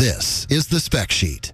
This is the spec sheet.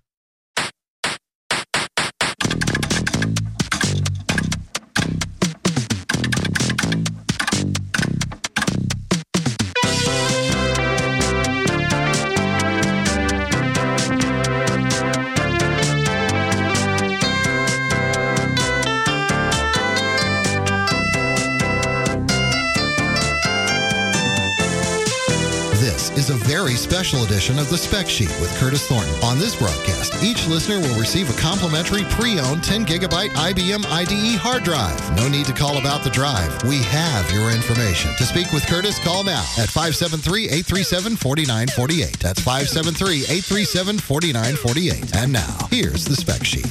Special edition of the Spec Sheet with Curtis Thornton. On this broadcast, each listener will receive a complimentary pre-owned 10 gigabyte IBM IDE hard drive. No need to call about the drive. We have your information. To speak with Curtis, call now at 573-837-4948. That's 573-837-4948. And now, here's the Spec Sheet.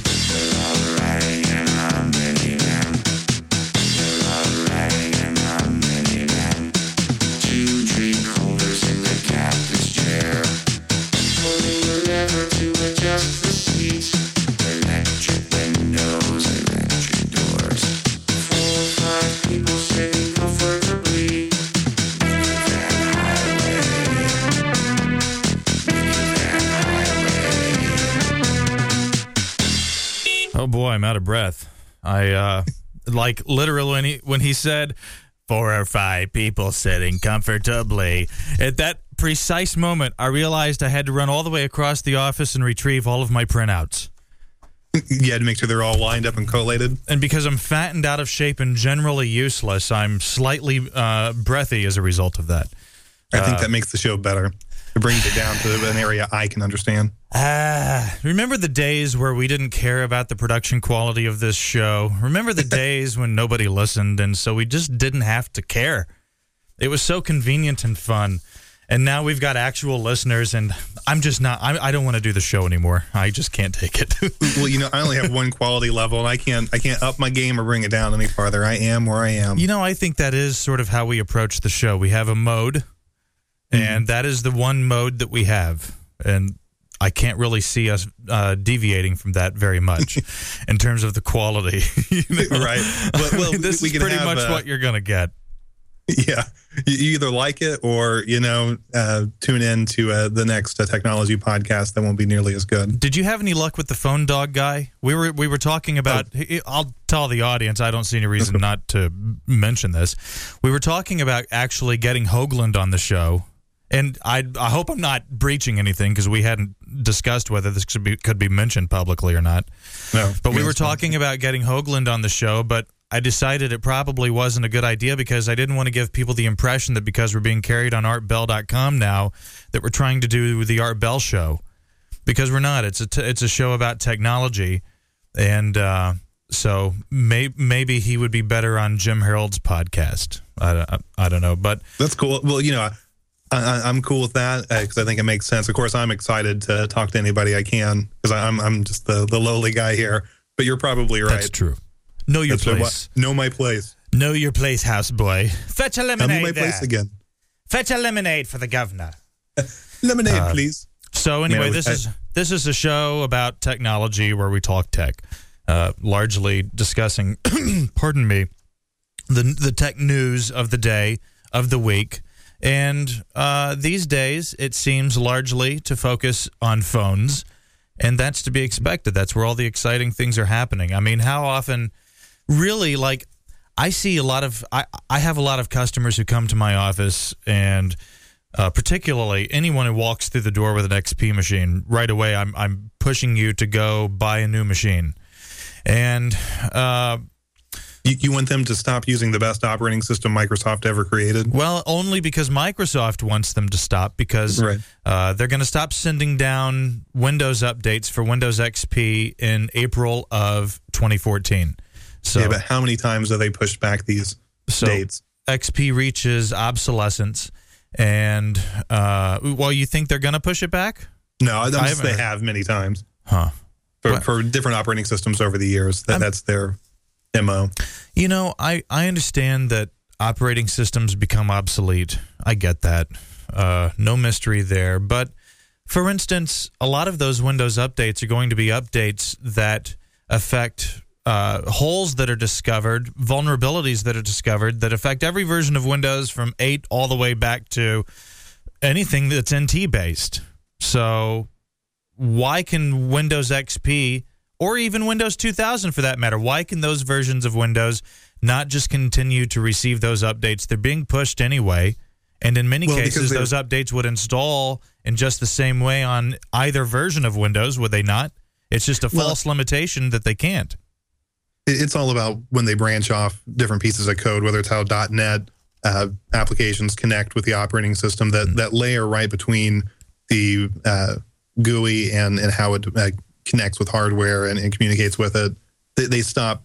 Breath. I uh like literally when he when he said four or five people sitting comfortably. At that precise moment, I realized I had to run all the way across the office and retrieve all of my printouts. You had to make sure they're all lined up and collated. And because I'm fattened out of shape and generally useless, I'm slightly uh, breathy as a result of that. I think that makes the show better. It brings it down to an area I can understand. Ah, remember the days where we didn't care about the production quality of this show? Remember the days when nobody listened and so we just didn't have to care? It was so convenient and fun. And now we've got actual listeners and I'm just not I, I don't want to do the show anymore. I just can't take it. Well, you know, I only have one quality level, and I can't I can't up my game or bring it down any farther. I am where I am. you know, I think that is sort of how we approach the show. We have a mode and that is the one mode that we have. And I can't really see us uh, deviating from that very much in terms of the quality. you know? right. Well, well, this we is can pretty much uh, what you're going to get. Yeah, you either like it or you know uh, tune in to uh, the next uh, technology podcast that won't be nearly as good. Did you have any luck with the phone dog guy? We were we were talking about. I'll tell the audience. I don't see any reason not to mention this. We were talking about actually getting Hoagland on the show, and I I hope I'm not breaching anything because we hadn't discussed whether this could be could be mentioned publicly or not. No, But we were talking about getting Hoagland on the show, but I decided it probably wasn't a good idea because I didn't want to give people the impression that because we're being carried on artbell.com now that we're trying to do the Art Bell show because we're not. It's a t- it's a show about technology, and uh, so may- maybe he would be better on Jim Harold's podcast. I, I, I don't know, but That's cool. Well, you know, I, I, I'm cool with that because I think it makes sense. Of course, I'm excited to talk to anybody I can because I'm I'm just the the lowly guy here. But you're probably right. that's true. Know your That's what- place. know my place. Know your place, houseboy. Fetch a Tell lemonade me my there. place again. Fetch a lemonade for the governor. Lemonade, Uh, please. So anyway, Yeah, this I- is this is a show about technology where we talk tech, uh, largely discussing, pardon me, the the tech news of the day of the week, and uh, these days it seems largely to focus on phones, and that's to be expected. That's where all the exciting things are happening. I mean, how often, really, like I see a lot of I I have a lot of customers who come to my office and uh, particularly anyone who walks through the door with an XP machine, right away I'm I'm pushing you to go buy a new machine, and uh, You, you want them to stop using the best operating system Microsoft ever created? well, only because Microsoft wants them to stop because Right. uh, they're going to stop sending down Windows updates for Windows XP in April of 2014. So, yeah, but how many times have they pushed back these so dates? XP reaches obsolescence, and uh, well, you think they're going to push it back? No, haven't they heard. have many times Huh. for, for different operating systems over the years. That, that's their mo. You know, I, I understand that operating systems become obsolete. I get that. Uh, no mystery there. But for instance, a lot of those Windows updates are going to be updates that affect uh, holes that are discovered, vulnerabilities that are discovered that affect every version of Windows from 8 all the way back to anything that's NT based. So why can Windows XP or even Windows 2000 for that matter, why can those versions of Windows not just continue to receive those updates? They're being pushed anyway. And in many Well, cases, those updates would install in just the same way on either version of Windows, would they not? It's just a Well- false limitation that they can't. It's all about when they branch off different pieces of code, whether it's how .NET uh, applications connect with the operating system, that, that layer right between the uh, GUI and, and how it uh, connects with hardware and, and communicates with it, they, they stop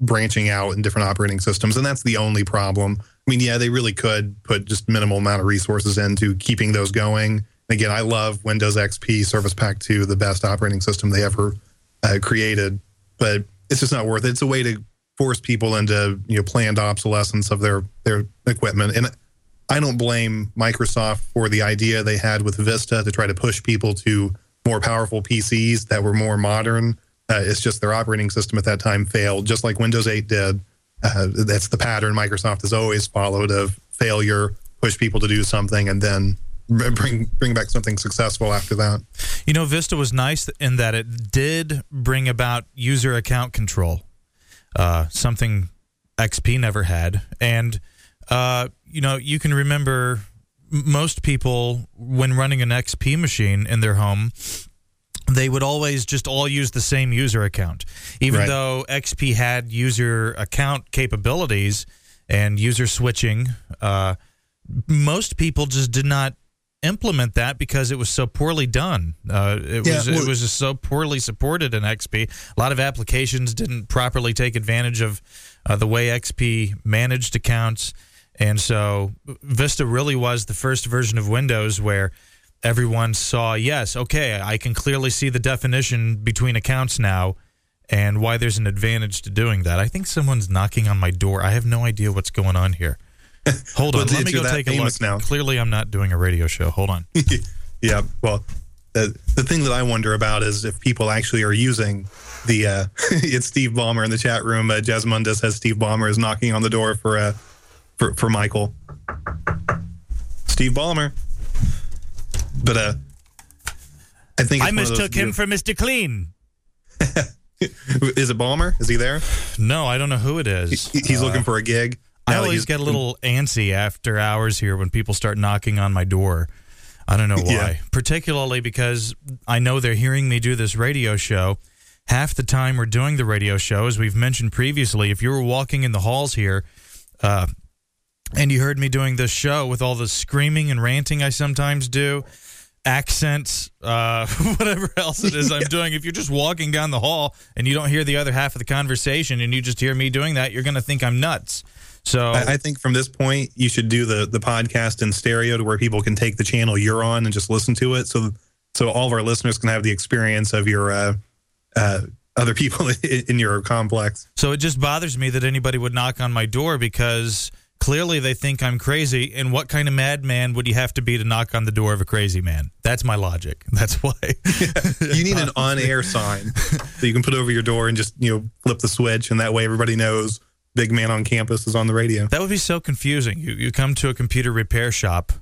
branching out in different operating systems. And that's the only problem. I mean, yeah, they really could put just minimal amount of resources into keeping those going. Again, I love Windows XP Service Pack 2, the best operating system they ever uh, created, but it's just not worth it. It's a way to force people into you know planned obsolescence of their their equipment. And I don't blame Microsoft for the idea they had with Vista to try to push people to more powerful PCs that were more modern. Uh, it's just their operating system at that time failed, just like Windows 8 did. Uh, that's the pattern Microsoft has always followed of failure, push people to do something, and then bring bring back something successful after that. You know, Vista was nice in that it did bring about user account control, uh, something XP never had. And, uh, you know, you can remember most people, when running an XP machine in their home, they would always just all use the same user account. Even Right. though XP had user account capabilities and user switching, uh, most people just did not implement that because it was so poorly done. Uh, it Yeah, was it was just so poorly supported in XP. A lot of applications didn't properly take advantage of uh, the way XP managed accounts, and so Vista really was the first version of Windows where everyone saw, yes, okay, I can clearly see the definition between accounts now. And why there's an advantage to doing that. I think someone's knocking on my door. I have no idea what's going on here. Hold on, let me go take a look. now. Clearly, I'm not doing a radio show. Hold on. yeah. Well, the the thing that I wonder about is if people actually are using the. Uh, it's Steve Ballmer in the chat room. Uh, Jasmunda says Steve Ballmer is knocking on the door for uh, for for Michael. Steve Ballmer. But uh, I think I it's one of those mistook him for Mr. Clean. Is it Ballmer? Is he there? No, I don't know who it is. He- He's looking for a gig. I always get a little antsy after hours here when people start knocking on my door. I don't know why. Yeah. Particularly because I know they're hearing me do this radio show. Half the time we're doing the radio show, as we've mentioned previously, if you were walking in the halls here uh, and you heard me doing this show with all the screaming and ranting I sometimes do, accents, uh, whatever else it is I'm doing, if you're just walking down the hall and you don't hear the other half of the conversation and you just hear me doing that, you're going to think I'm nuts. So I, I think from this point you should do the the podcast in stereo to where people can take the channel you're on and just listen to it. So so all of our listeners can have the experience of your uh, uh, other people in, in your complex. So it just bothers me that anybody would knock on my door because clearly they think I'm crazy. And what kind of madman would you have to be to knock on the door of a crazy man? That's my logic. That's why. You need an on-air sign that you can put over your door and just you know flip the switch, and that way everybody knows big man on campus is on the radio. that would be so confusing. You you come to a computer repair shop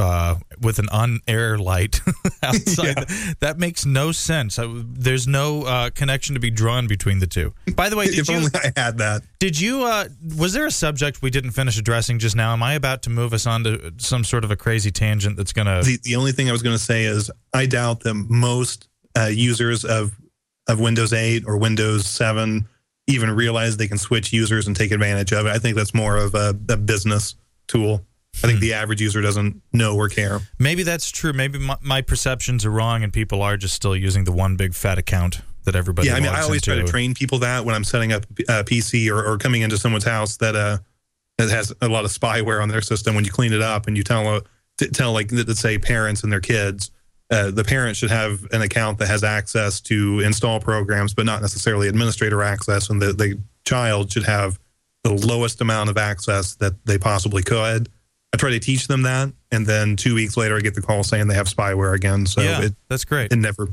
uh, with an on-air light outside. That makes no sense. I, there's no uh, connection to be drawn between the two. By the way, did if you only I had that. did you uh, was there a subject we didn't finish addressing just now? Am I about to move us on to some sort of a crazy tangent that's going to The, the only thing I was going to say is I doubt that most uh, users of of Windows 8 or Windows 7 even realize they can switch users and take advantage of it. I think that's more of a, a business tool. I think the average user doesn't know or care. Maybe that's true. Maybe my, my perceptions are wrong, and people are just still using the one big fat account that everybody. yeah, I mean, I always try to train people that when I'm setting up a PC or, or coming into someone's house that uh that has a lot of spyware on their system. When you clean it up and you tell uh, t- tell like let's say parents and their kids, uh, the parents should have an account that has access to install programs, but not necessarily administrator access, and the the child should have the lowest amount of access that they possibly could. I try to teach them that, and then two weeks later, I get the call saying they have spyware again. So yeah, it, that's great. it never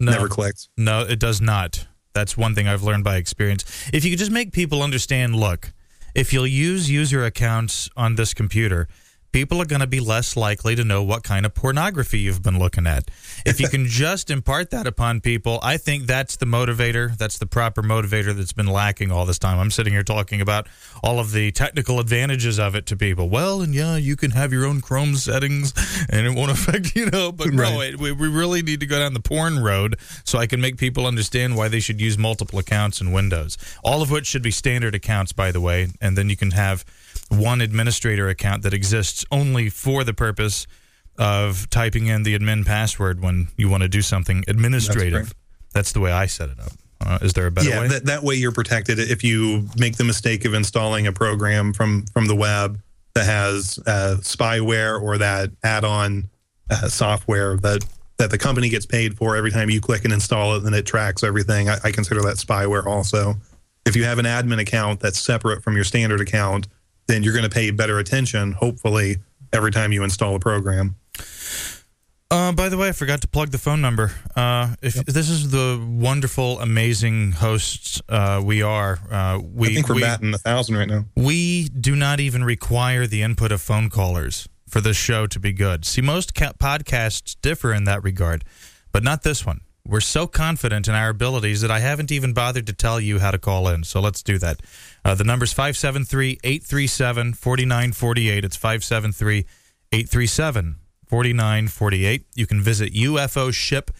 No, never clicks. no, it does not. That's one thing I've learned by experience. If you could just make people understand, look, if you'll use user accounts on this computer, people are going to be less likely to know what kind of pornography you've been looking at. If you can just impart that upon people, I think that's the motivator. That's the proper motivator that's been lacking all this time. I'm sitting here talking about all of the technical advantages of it to people. Well, and yeah, you can have your own Chrome settings and it won't affect, you know, but no, it, we, we really need to go down the porn road so I can make people understand why they should use multiple accounts in Windows. All of which should be standard accounts, by the way, and then you can have one administrator account that exists only for the purpose of typing in the admin password when you want to do something administrative. great. That's, the way I set it up. Uh, is there a better yeah, way? that, that way you're protected. If you make the mistake of installing a program from from the web that has uh, spyware or that add-on uh, software that that the company gets paid for every time you click and install it, then it tracks everything. I, I consider that spyware also. If you have an admin account that's separate from your standard account, then you're going to pay better attention, hopefully, every time you install a program. Uh, by the way, I forgot to plug the phone number. Uh, if this is the wonderful, amazing hosts uh, we are, uh, we I think we're we, batting a thousand right now. we do not even require the input of phone callers for this show to be good. See, most ca- podcasts differ in that regard, but not this one. We're so confident in our abilities that I haven't even bothered to tell you how to call in. So let's do that. Uh, the number's 573 837 4948. It's 573 837 4948. You can visit ufoship.com.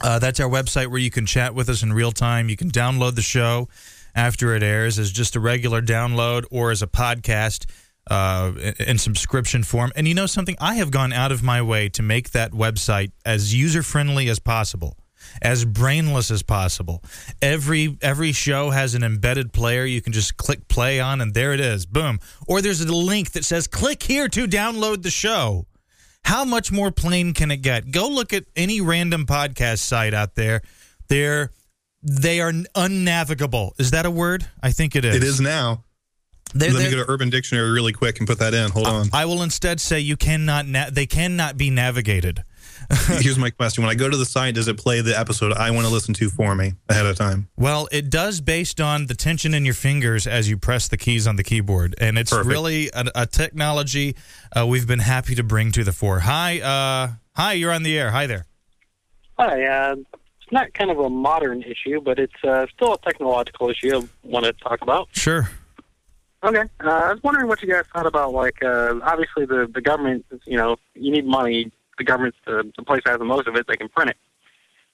Uh, that's our website where you can chat with us in real time. You can download the show after it airs as just a regular download or as a podcast uh, in- subscription form. And you know something? I have gone out of my way to make that website as user friendly as possible. As brainless as possible. Every every show has an embedded player you can just click play on, and there it is. Boom. Or there's a link that says click here to download the show. How much more plain can it get? Go look at any random podcast site out there. They're they are unnavigable. Is that a word? I think it is. It is now. They're- Let me they're- go to Urban Dictionary really quick and put that in. Hold on. I will instead say you cannot. Na- they cannot be navigated. Here's my question. When I go to the site, does it play the episode I want to listen to for me ahead of time? Well, it does based on the tension in your fingers as you press the keys on the keyboard, and it's Perfect. really a, a technology uh, we've been happy to bring to the fore. Hi, uh, hi, you're on the air. Hi there. Hi, uh, it's not kind of a modern issue, but it's uh, still a technological issue I want to talk about. Sure. Okay. Uh, I was wondering what you guys thought about, like, uh, obviously the, the government, you know, you need money. The government's the, the place that has the most of it. They can print it.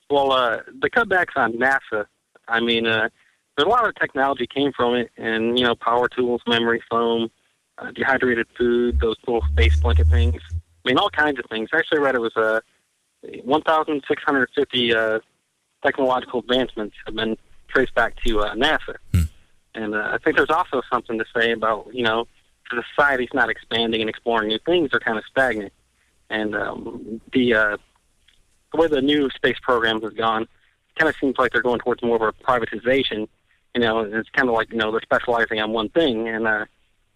Well, uh, the cutbacks on NASA, I mean, uh, there's a lot of technology came from it, and, you know, power tools, memory foam, uh, dehydrated food, those little space blanket things. I mean, all kinds of things. Actually, I read it was uh, 1,650 uh, technological advancements have been traced back to uh, NASA. And uh, I think there's also something to say about, you know, society's not expanding and exploring new things; they're kind of stagnant. And um, the uh, the way the new space programs has gone, kind of seems like they're going towards more of a privatization. You know, it's kind of like you know they're specializing on one thing. And uh,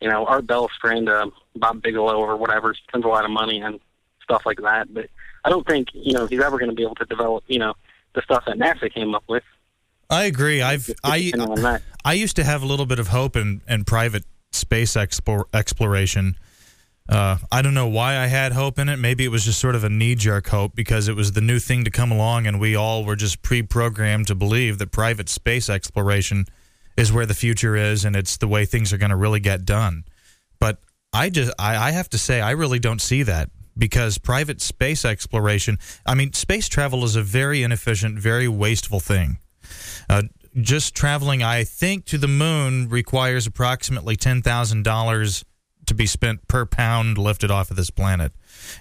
you know, Art Bell's friend uh, Bob Bigelow or whatever spends a lot of money on stuff like that. But I don't think you know he's ever going to be able to develop you know the stuff that NASA came up with. I agree. I've I depending on that. I used to have a little bit of hope in, in private space explor- exploration. Uh, I don't know why I had hope in it. Maybe it was just sort of a knee jerk hope because it was the new thing to come along, and we all were just pre programmed to believe that private space exploration is where the future is, and it's the way things are going to really get done. But I just I, I have to say I really don't see that because private space exploration. I mean, space travel is a very inefficient, very wasteful thing. Uh, just traveling, I think, to the moon requires approximately ten thousand dollars to be spent per pound lifted off of this planet,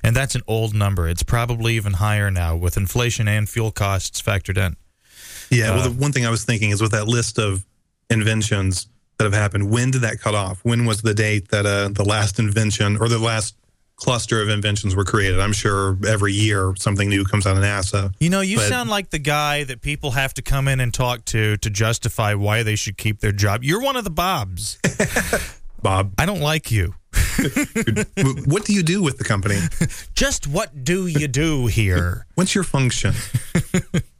and that's an old number. It's probably even higher now with inflation and fuel costs factored in. Yeah. Uh, well, the one thing I was thinking is with that list of inventions that have happened, when did that cut off? When was the date that uh, the last invention or the last cluster of inventions were created? I'm sure every year something new comes out of NASA. You know, you But- sound like the guy that people have to come in and talk to to justify why they should keep their job. You're one of the Bobs. Bob, I don't like you. what do you do with the company? Just what do you do here? What's your function?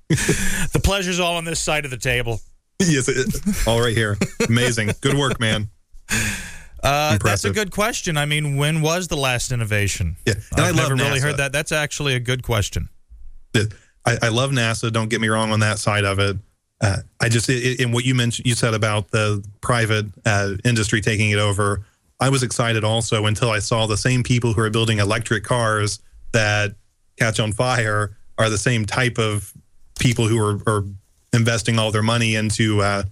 the pleasure's all on this side of the table. yes, it, all right here. Amazing. Good work, man. Uh, that's a good question. I mean, when was the last innovation? Yeah, and I I've love never really heard that. That's actually a good question. I, I love NASA. Don't get me wrong on that side of it. Uh, I just in what you mentioned, you said about the private uh, industry taking it over. I was excited also until I saw the same people who are building electric cars that catch on fire are the same type of people who are, are investing all their money into uh,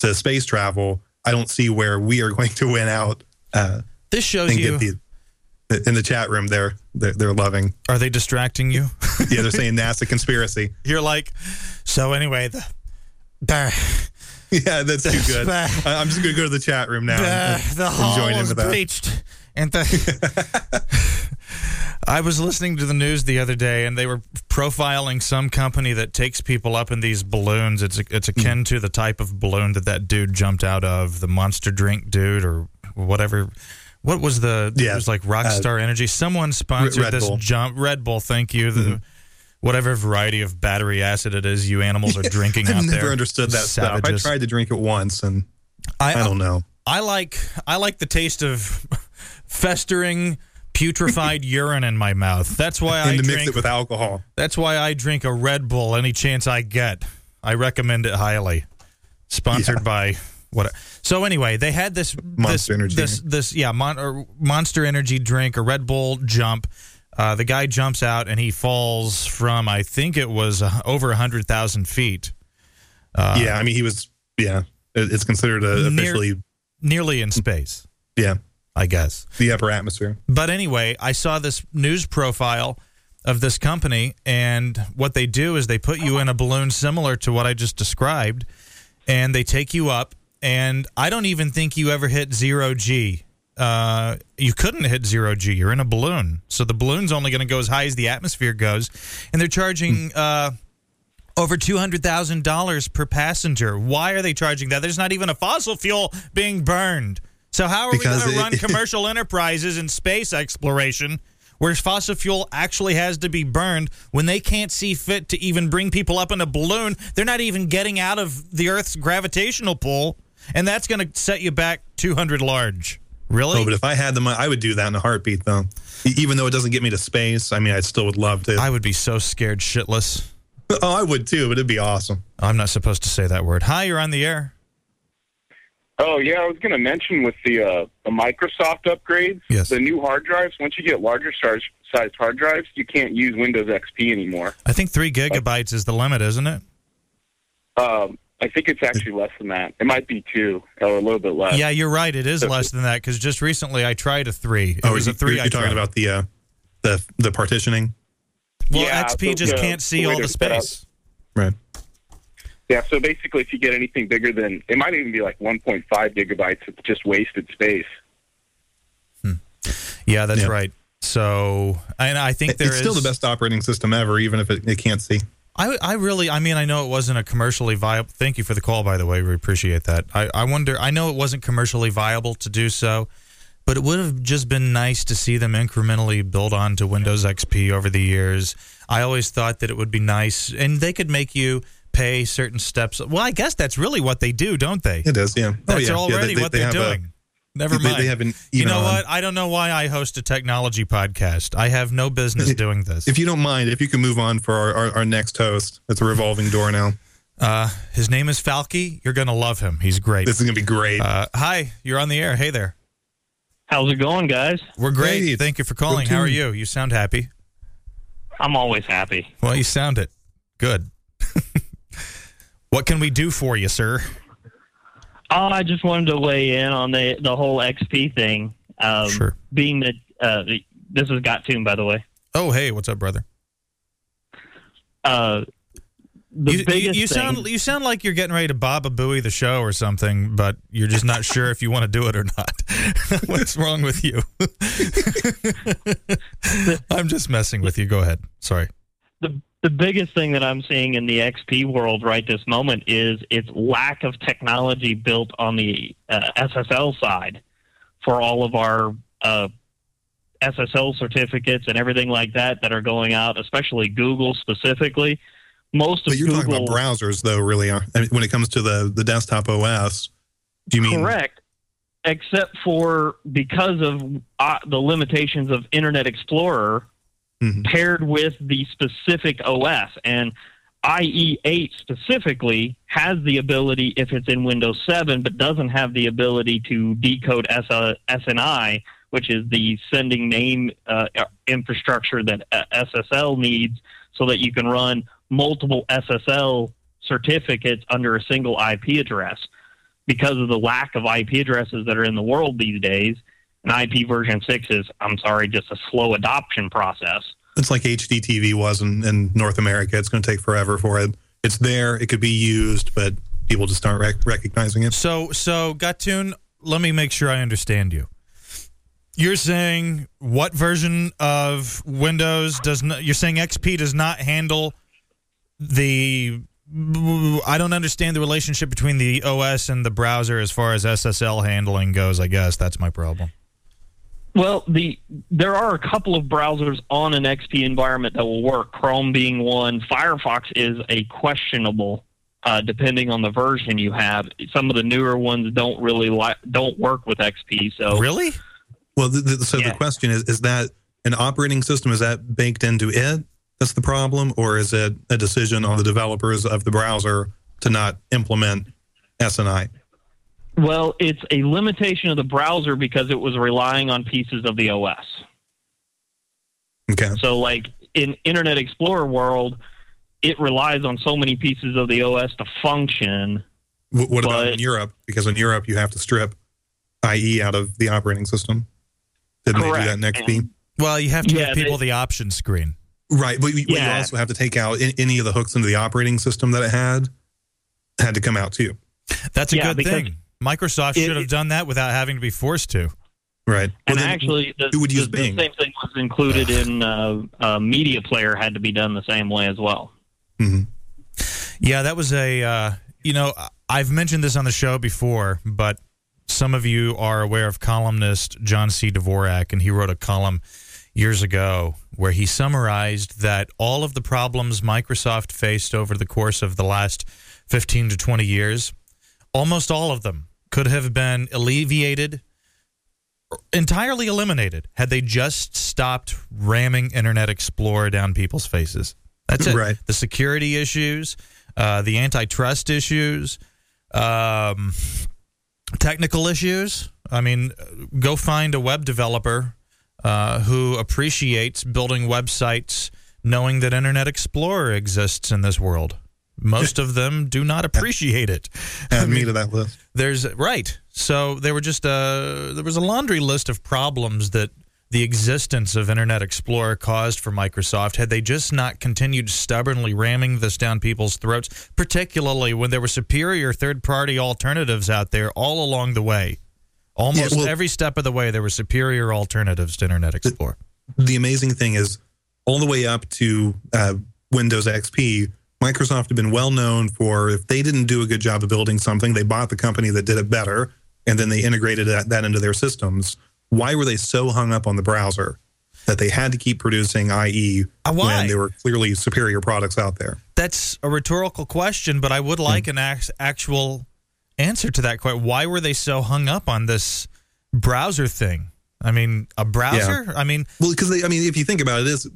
to space travel. I don't see where we are going to win out uh, This shows and you. the in the chat room. They're they're, they're loving. Are they distracting you? Yeah, they're saying NASA conspiracy. You're like, so anyway, the. the Yeah, that's too good. I'm just gonna go to the chat room now. the, and- the and hull join was into that. breached, and the. I was listening to the news the other day, and they were profiling some company that takes people up in these balloons. It's it's hmm. akin to the type of balloon that that dude jumped out of, the Monster Drink dude, or whatever. What was the? Yeah. it was like Rockstar uh, Energy. Someone sponsored Red this Bull. jump. Red Bull, thank you. The, mm-hmm. Whatever variety of battery acid it is, you animals are drinking I've out never understood that stuff. I tried to drink it once, and I, I don't know. I like I like the taste of festering putrefied urine in my mouth. That's why I And to drink. mix it with alcohol. that's why I drink a Red Bull any chance I get. I recommend it highly. Sponsored Yeah. by what? So anyway, they had this Monster this, Energy. This this yeah, mon, or Monster Energy drink, a Red Bull jump. Uh, the guy jumps out and he falls from I think it was uh, over a hundred thousand feet. Uh, yeah, I mean, he was. Yeah, it- it's considered a, Near- officially. nearly in space, Yeah, I guess. the upper atmosphere. But anyway, I saw this news profile of this company, and what they do is they put you in a balloon similar to what I just described, and they take you up. And I don't even think you ever hit zero G. Uh, you couldn't hit zero G. You're in a balloon, so the balloon's only going to go as high as the atmosphere goes, and they're charging. Uh, over two hundred thousand dollars per passenger. Why are they charging that? There's not even a fossil fuel being burned. So how are Because we going to run commercial enterprises in space exploration where fossil fuel actually has to be burned when they can't see fit to even bring people up in a balloon? They're not even getting out of the Earth's gravitational pull, and that's going to set you back two hundred large. Really? Oh, but if I had the money, I would do that in a heartbeat, though. Even though it doesn't get me to space, I mean, I still would love to. I would be so scared shitless. oh, I would too, but it'd be awesome. I'm not supposed to say that word. Hi, you're on the air. Oh yeah, I was going to mention with the uh, the Microsoft upgrades, Yes. the new hard drives. Once you get larger size sized hard drives, you can't use Windows XP anymore. I think three gigabytes is the limit, isn't it? Um, I think it's actually less than that. It might be two or a little bit less. Yeah, you're right. It is less than that because just recently I tried a three. It was you, a 3 You're, you're talking tried. about the uh, the the partitioning, Well, Yeah, XP so just the- can't see the all the they're set up. space. right? Yeah. So basically, if you get anything bigger than it might even be like 1.5 gigabytes, it's just wasted space. Hmm. Yeah, that's Yeah. right. So, and I think there it's is still the best operating system ever, even if it, it can't see. I, I really, I mean, I know it wasn't a commercially viable. Thank you for the call, by the way. We appreciate that. I, I wonder. I know it wasn't commercially viable to do so, but it would have just been nice to see them incrementally build on to Windows XP over the years. I always thought that it would be nice, and they could make you pay certain steps. Well, I guess that's really what they do, don't they? It is, yeah. That's oh, yeah. already yeah, they, what they they're have a- doing. Never mind. they have an you know on. what? I don't know why I host a technology podcast. I have no business doing this. If you don't mind, if you can move on for our, our, our next host, it's a revolving door now. Uh, his name is Falky. You're gonna love him. He's great. This is gonna be great. Uh, hi, you're on the air. Hey there. How's it going, guys? We're great. Great. Thank you for calling. How are you? You sound happy. I'm always happy. Well, you sound it. Good. What can we do for you, sir? Oh, I just wanted to weigh in on the the whole XP thing. Um, Sure. Being that uh, this is Got Tune, by the way. Oh, hey, what's up, brother? Uh, the You, you, biggest you sound you sound like you're getting ready to Baba Booey the show or something, but you're just not sure if you want to do it or not. What's wrong with you? I'm just messing with you. Go ahead. Sorry. the the biggest thing that I'm seeing in the XP world right this moment is its lack of technology built on the uh, SSL side for all of our uh, SSL certificates and everything like that that are going out, especially Google specifically. Most of but you're Google, talking about browsers, though, really. Are, I mean, when it comes to the the desktop OS, do you mean correct. except for because of uh, the limitations of Internet Explorer Mhm. paired with the specific OS. And IE8 specifically has the ability, if it's in Windows 7, but doesn't have the ability to decode S- uh, SNI, which is the sending name uh, infrastructure that uh, SSL needs so that you can run multiple SSL certificates under a single IP address. Because of the lack of IP addresses that are in the world these days, an IP version 6 is, I'm sorry, just a slow adoption process. It's like HDTV was in, in North America. It's going to take forever for it. It's there. It could be used, but people just aren't rec- recognizing it. So, so Guttoon, let me make sure I understand you. You're saying what version of Windows does not? You're saying XP does not handle the. I don't understand the relationship between the OS and the browser as far as SSL handling goes. I guess that's my problem. Well, the there are a couple of browsers on an XP environment that will work. Chrome being one. Firefox is a questionable, uh, depending on the version you have. Some of the newer ones don't really li- don't work with XP. So Really? Well, th th so Yeah. the question is: Is that an operating system? Is that baked into it? That's the problem, or is it a decision on the developers of the browser to not implement SNI? Well, it's a limitation of the browser because it was relying on pieces of the OS. Okay. So, like in Internet Explorer world, it relies on so many pieces of the OS to function. W- what about in Europe? Because in Europe, you have to strip IE out of the operating system. Didn't they do that in Correct. XP? Well, you have to Yeah, give people they- the option screen. Right, but you, but you also have to take out any, any of the hooks into the operating system that it had. Had to come out too. That's a Yeah, good thing. Microsoft it- should have done that without having to be forced to. Right. And Well, then actually, the, who would use the, the same thing was included in uh, uh, Media Player had to be done the same way as well. Mhm. Yeah, that was a. Uh, you know, I've mentioned this on the show before, but some of you are aware of columnist John C. Dvorak, and he wrote a column years ago where he summarized that all of the problems Microsoft faced over the course of the last 15 to 20 years, almost all of them could have been alleviated, entirely eliminated, had they just stopped ramming Internet Explorer down people's faces. That's it. Right. The security issues, uh, the antitrust issues, um, technical issues. I mean, go find a web developer uh, who appreciates building websites knowing that Internet Explorer exists in this world. Most of them do not appreciate it. Add me to that list. There's right. So there were just a there was a laundry list of problems that the existence of Internet Explorer caused for Microsoft had they just not continued stubbornly ramming this down people's throats, particularly when there were superior third-party alternatives out there all along the way. Almost Yeah, well- every step of the way there were superior alternatives to Internet Explorer. the amazing thing is all the way up to uh, Windows XP, Microsoft had been well known for if they didn't do a good job of building something, they bought the company that did it better, and then they integrated that, that into their systems. Why were they so hung up on the browser that they had to keep producing IE Uh, why? when there were clearly superior products out there? That's a rhetorical question, but I would like an actual answer to that question. Why were they so hung up on this browser thing? I mean, a browser? I mean, Well, because I mean, if you think about it, is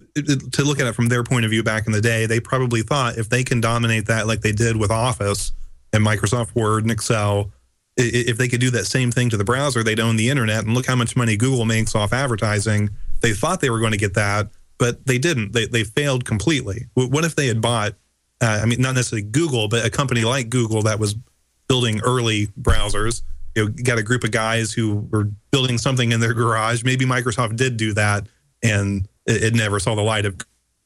to look at it from their point of view back in the day, they probably thought if they can dominate that like they did with Office and Microsoft Word and Excel, if they could do that same thing to the browser, they'd own the internet. And look how much money Google makes off advertising. They thought they were going to get that, but they didn't. They they failed completely. What if they had bought? Uh, I mean, not necessarily Google, but a company like Google that was building early browsers. You know, got a group of guys who were building something in their garage. Maybe Microsoft did do that, and it, it never saw the light of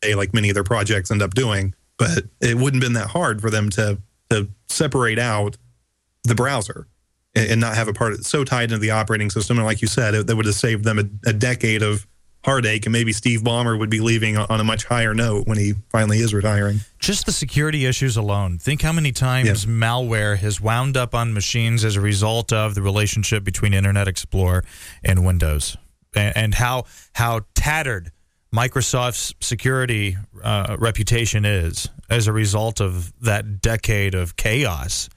day, like many of their projects end up doing. But it wouldn't have been that hard for them to to separate out the browser and, and not have a part so tied into the operating system. And like you said, that would have saved them a, a decade of heartache, and maybe Steve Ballmer would be leaving on a much higher note when he finally is retiring. just the security issues alone. Think how many times malware has wound up on machines as a result of the relationship between Internet Explorer and Windows, and, and how how tattered Microsoft's security uh, reputation is as a result of that decade of chaos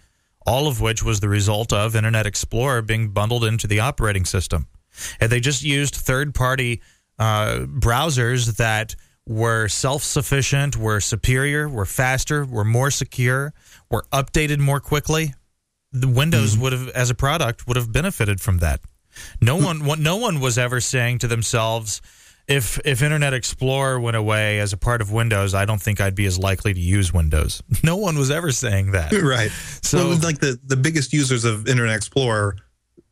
all of which was the result of Internet Explorer being bundled into the operating system. And they just used third party uh, browsers that were self sufficient, were superior, were faster, were more secure, were updated more quickly. The Windows Mm-hmm. would have, as a product, would have benefited from that. No one, no one was ever saying to themselves, if if Internet Explorer went away as a part of Windows, I don't think I'd be as likely to use Windows. No one was ever saying that. right. So- So, like the the biggest users of Internet Explorer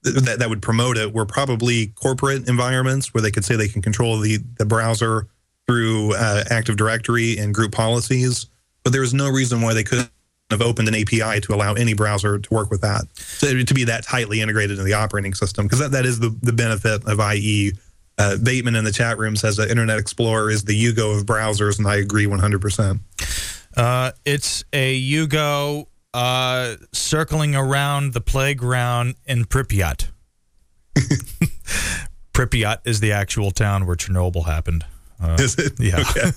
that that would promote it were probably corporate environments where they could say they can control the the browser through uh, Active Directory and group policies. But there was no reason why they couldn't have opened an API to allow any browser to work with that. So to be that tightly integrated in the operating system, because that, that is the, the benefit of IE. Uh, Bateman in the chat room says that Internet Explorer is the Yugo of browsers, and I agree 100%. Uh, it's a Yugo uh, circling around the playground in Pripyat. Pripyat is the actual town where Chernobyl happened. Uh, Is it? Yeah. Okay.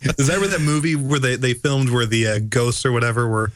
is that where that movie where they, they filmed where the uh, ghosts or whatever were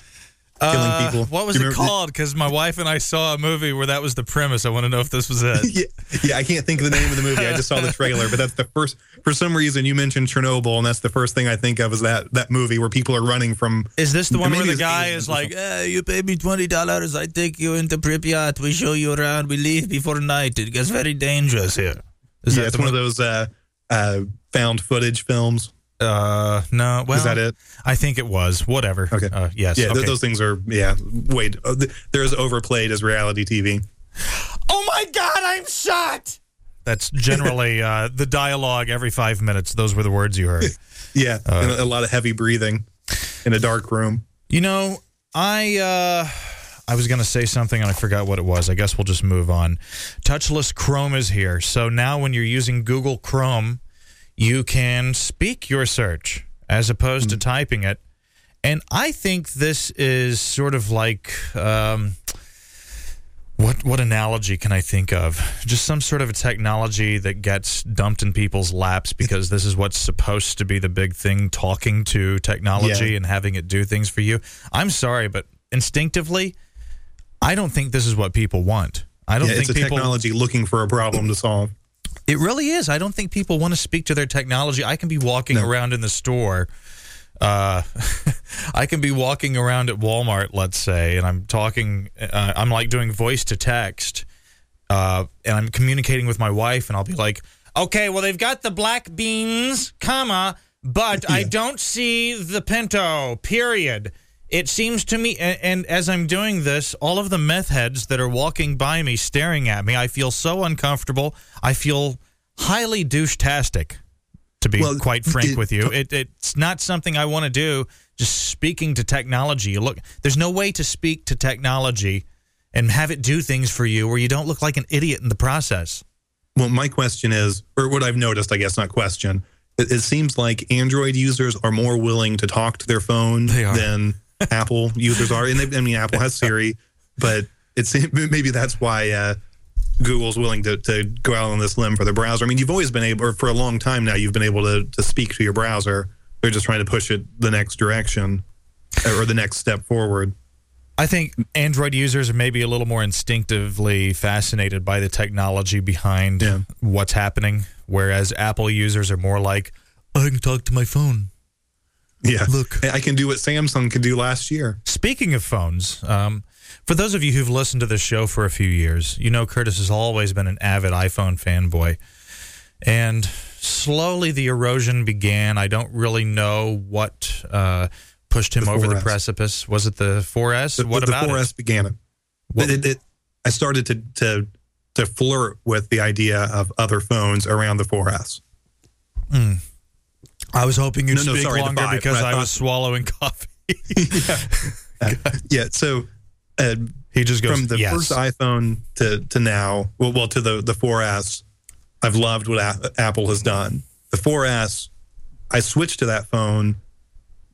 killing Uh, people? What was it called? Because my wife and I saw a movie where that was the premise. I want to know if this was it. Yeah, yeah, I can't think of the name of the movie. I just saw the trailer, but that's the first. For some reason, you mentioned Chernobyl, and that's the first thing I think of is that that movie where people are running from. Is this the one where the guy is like, you pay me twenty dollars, I take you into Pripyat, we show you around, we leave before night. It gets very dangerous here. Is yeah, that it's one of those uh, uh, found footage films. Uh, no. Well, is that it? I think it was. Whatever. Okay. Uh, yes. Yeah, th- those things are. Yeah, wait, uh, th- they're as overplayed as reality TV. Oh my God, I'm shot. That's generally uh, the dialogue every five minutes. Those were the words you heard. Yeah, Uh, and a lot of heavy breathing in a dark room. You know, I uh, I was going to say something and I forgot what it was. I guess we'll just move on. Touchless Chrome is here. So now when you're using Google Chrome, you can speak your search as opposed to typing it. And I think this is sort of like um, what what analogy can I think of? Just some sort of a technology that gets dumped in people's laps because this is what's supposed to be the big thing talking to technology Yeah. and having it do things for you. I'm sorry, but instinctively I don't think this is what people want. I don't Yeah, think it's a people technology looking for a problem to solve. It really is. I don't think people want to speak to their technology. I can be walking No. around in the store. Uh, I can be walking around at Walmart, let's say, and I'm talking. Uh, I'm like doing voice to text, uh, and I'm communicating with my wife, and I'll be like, "Okay, well, they've got the black beans, comma, but I don't see the pinto. Period." It seems to me, and, and as I'm doing this, all of the meth heads that are walking by me, staring at me, I feel so uncomfortable. I feel highly douche-tastic, to be Well, quite frank it- with you. It, it's not something I want to do. Just speaking to technology, you look. There's no way to speak to technology and have it do things for you where you don't look like an idiot in the process. Well, my question is, or what I've noticed, I guess, not question. It, it seems like Android users are more willing to talk to their phone than Apple users are. And they, I mean, Apple has Siri, but it's maybe that's why uh, Google's willing to, to go out on this limb for the browser. I mean, you've always been able, or for a long time now, you've been able to, to speak to your browser. They're just trying to push it the next direction or the next step forward. I think Android users are maybe a little more instinctively fascinated by the technology behind Yeah. what's happening, whereas Apple users are more like, I can talk to my phone. Yeah. Look. I can do what Samsung could do last year. Speaking of phones, um, for those of you who've listened to this show for a few years, you know Curtis has always been an avid iPhone fanboy. And slowly the erosion began. I don't really know what uh, pushed him The over the precipice. Was it the 4S? The, what the about 4S it? began it. It, it- I started to, to to flirt with the idea of other phones around the 4S. I was hoping you'd No, no, speak sorry, longer because I I was swallowing coffee. Yeah. So uh, he just goes, from the yes. first iPhone to to now, well, well to the the 4S, I've loved what a- Apple has done. The 4S, I switched to that phone,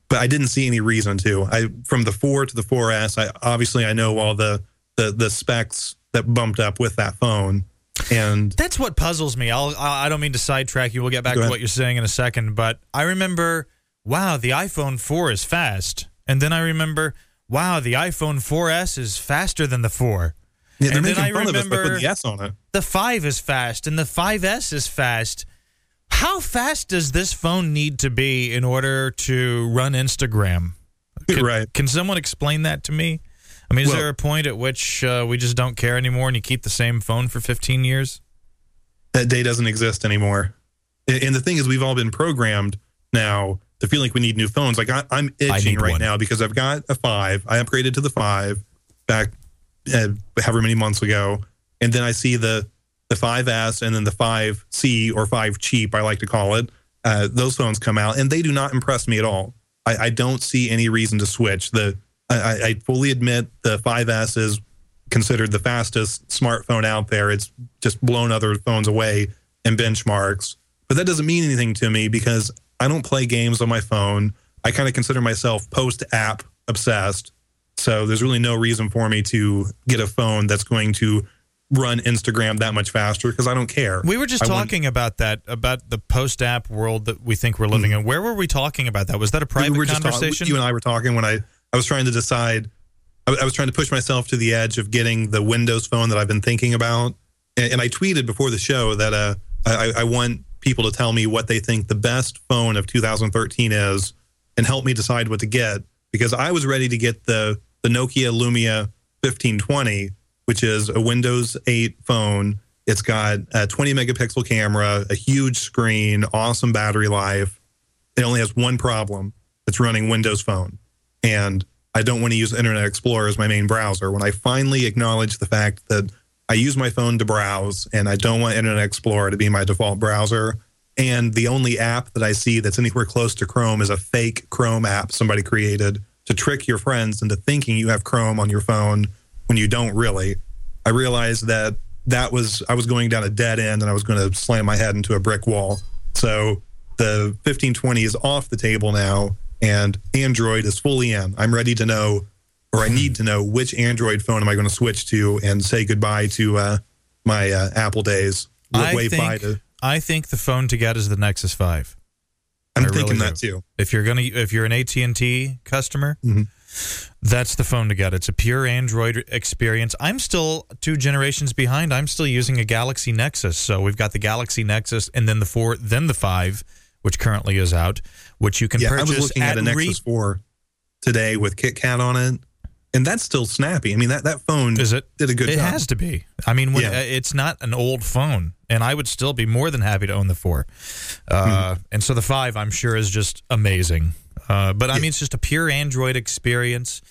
but I didn't see any reason to. I from the 4 to the 4S, I obviously I know all the the the specs that bumped up with that phone, and That's what puzzles me. I'll, I I don't mean to sidetrack you. We'll get back to what you're saying in a second. But I remember, wow, the iPhone 4 is fast. And then I remember, wow, the iPhone 4S is faster than the 4. Yeah, they're And then making I fun of us by putting the S on it. The 5 is fast and the 5S is fast. How fast does this phone need to be in order to run Instagram? Can, Right. Can someone explain that to me? I mean, is Well- there a point at which uh, we just don't care anymore and you keep the same phone for 15 years? That day doesn't exist anymore. And the thing is, we've all been programmed now to feel like we need new phones. Like I, I'm itching right one. now because I've got a five. I upgraded to the five back uh, however many months ago, and then I see the the 5S and then the 5C or 5 cheap, I like to call it. Uh, those phones come out and they do not impress me at all. I, I don't see any reason to switch. The I, I- fully admit the 5S is considered the fastest smartphone out there. It's just blown other phones away in benchmarks. But that doesn't mean anything to me because I don't play games on my phone. I kind of consider myself post app obsessed. So there's really no reason for me to get a phone that's going to run Instagram that much faster because I don't care. We were just I talking about that, about the post app world that we think we're living mm-hmm. in. Where were we talking about that? Was that a private we were just talking- conversation? you and I were talking when I I was trying to decide. I, I was trying to push myself to the edge of getting the Windows phone that I've been thinking about, and, and I tweeted before the show that uh I, I want people to tell me what they think the best phone of 2013 is, and help me decide what to get because I was ready to get the the Nokia Lumia 1520, which is a Windows 8 phone. It's got a 20 megapixel camera, a huge screen, awesome battery life. It only has one problem. It's running Windows Phone. And I don't want to use Internet Explorer as my main browser. When I finally acknowledge the fact that I use my phone to browse and I don't want Internet Explorer to be my default browser, and the only app that I see that's anywhere close to Chrome is a fake Chrome app somebody created to trick your friends into thinking you have Chrome on your phone when you don't really. I realized that that was I was going down a dead end and I was going to slam my head into a brick wall. So the 1520 is off the table now and Android is fully in. I'm ready to know or I need to know which Android phone am I going to switch to and say goodbye to uh, my uh, Apple days. I think, to, I think the phone to get is the Nexus 5. I'm I really thinking do. that too. If you're gonna, if you're an AT and T customer, Mhm. that's the phone to get. It's a pure Android experience. I'm still two generations behind. I'm still using a Galaxy Nexus. So we've got the Galaxy Nexus, and then the four, then the five, which currently is out, which you can Yeah, I purchase was looking at, a re- Nexus 4 today with KitKat on it, and that's still snappy. I mean, that, that phone Is it? did a good it job. It has to be. I mean, when, Yeah. uh, it's not an old phone, and I would still be more than happy to own the four. Uh, Mm-hmm. And so the five, I'm sure, is just amazing. Uh, but I mean, it's just a pure Android experience.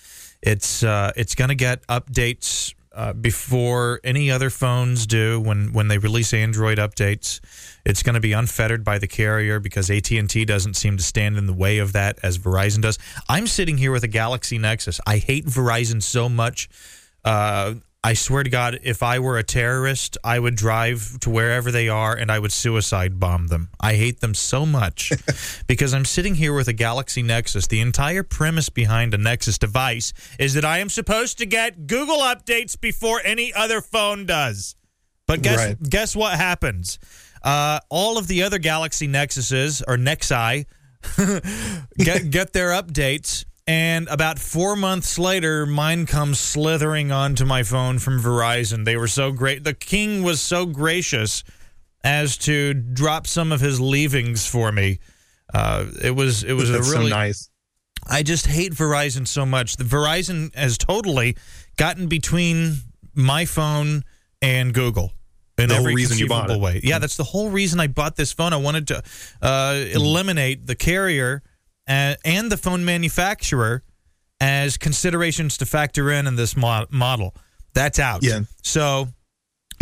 It's uh, it's going to get updates uh, before any other phones do when when they release Android updates. It's going to be unfettered by the carrier because AT and T doesn't seem to stand in the way of that as Verizon does. I'm sitting here with a Galaxy Nexus. I hate Verizon so much. Uh, I swear to God, if I were a terrorist, I would drive to wherever they are and I would suicide bomb them. I hate them so much because I'm sitting here with a Galaxy Nexus. The entire premise behind a Nexus device is that I am supposed to get Google updates before any other phone does. But guess Right. guess what happens? Uh, all of the other Galaxy Nexuses or Nexi get get their updates and about four months later mine comes slithering onto my phone from verizon they were so great the king was so gracious as to drop some of his leavings for me uh, it was it was a really so nice. I just hate Verizon so much. The Verizon has totally gotten between my phone and Google in The every reason you bought conceivable it. way. Yeah, that's the whole reason I bought this phone. I wanted to uh, eliminate the carrier and, and the phone manufacturer as considerations to factor in in this mo- model. That's out. Yeah. So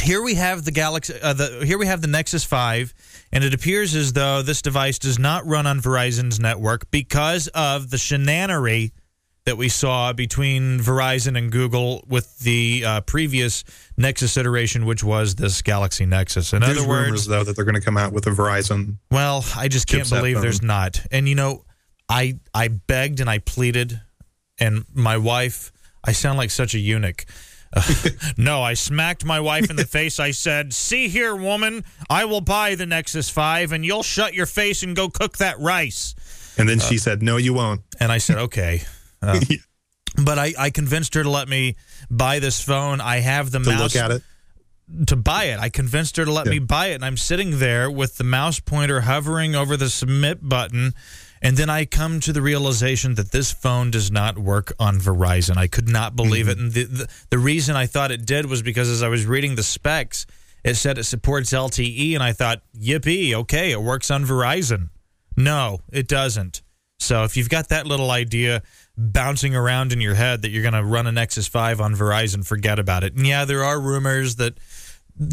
here we have the Galaxy. Uh, the here we have the Nexus Five, and it appears as though this device does not run on Verizon's network because of the shenanery that we saw between Verizon and Google with the uh, previous Nexus iteration, which was this Galaxy Nexus. In There's other words, rumors though that they're going to come out with a Verizon. well, I just can't believe phone. there's not. And you know, I I begged and I pleaded, and my wife. I sound like such a eunuch. Uh, no, I smacked my wife in the face. I said, "See here, woman, I will buy the Nexus Five, and you'll shut your face and go cook that rice." And then Uh, she said, "No, you won't." And I said, "Okay." Uh, But I, I convinced her to let me buy this phone. I have the To mouse look at it. to buy it. I convinced her to let Yeah. me buy it, and I'm sitting there with the mouse pointer hovering over the submit button. And then I come to the realization that this phone does not work on Verizon. I could not believe it. And the, the, the reason I thought it did was because as I was reading the specs, it said it supports LTE. And I thought, yippee, okay, it works on Verizon. No, it doesn't. So if you've got that little idea bouncing around in your head that you're going to run a Nexus 5 on Verizon, forget about it. And yeah, there are rumors that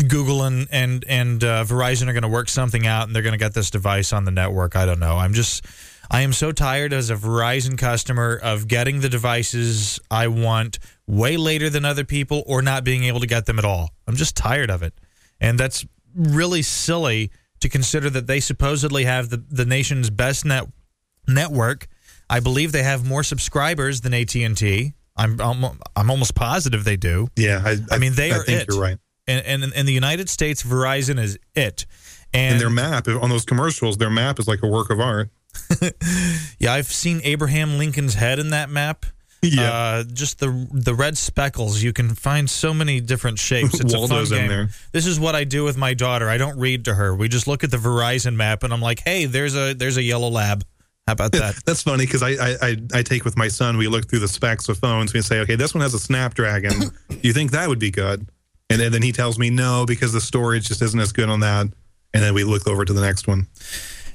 Google and and and uh, Verizon are going to work something out, and they're going to get this device on the network. I don't know. I'm just, I am so tired as a Verizon customer of getting the devices I want way later than other people, or not being able to get them at all. I'm just tired of it, and that's really silly to consider that they supposedly have the the nation's best net network. I believe they have more subscribers than AT and T. I'm I'm I'm almost positive they do. Yeah, I, I mean, they I are think it. you're right. And, and in the United States, Verizon is it. And, And their map on those commercials, their map is like a work of art. yeah, I've seen Abraham Lincoln's head in that map. Yeah. Uh, just the the red speckles. You can find so many different shapes. It's a fun game. there. This is what I do with my daughter. I don't read to her. We just look at the Verizon map, and I'm like, "Hey, there's a there's a yellow lab. How about that?" That's funny because I, I I take with my son. We look through the specs of phones. We say, okay, this one has a Snapdragon. Do you think that would be good? And then, then he tells me no because the storage just isn't as good on that. And then we look over to the next one.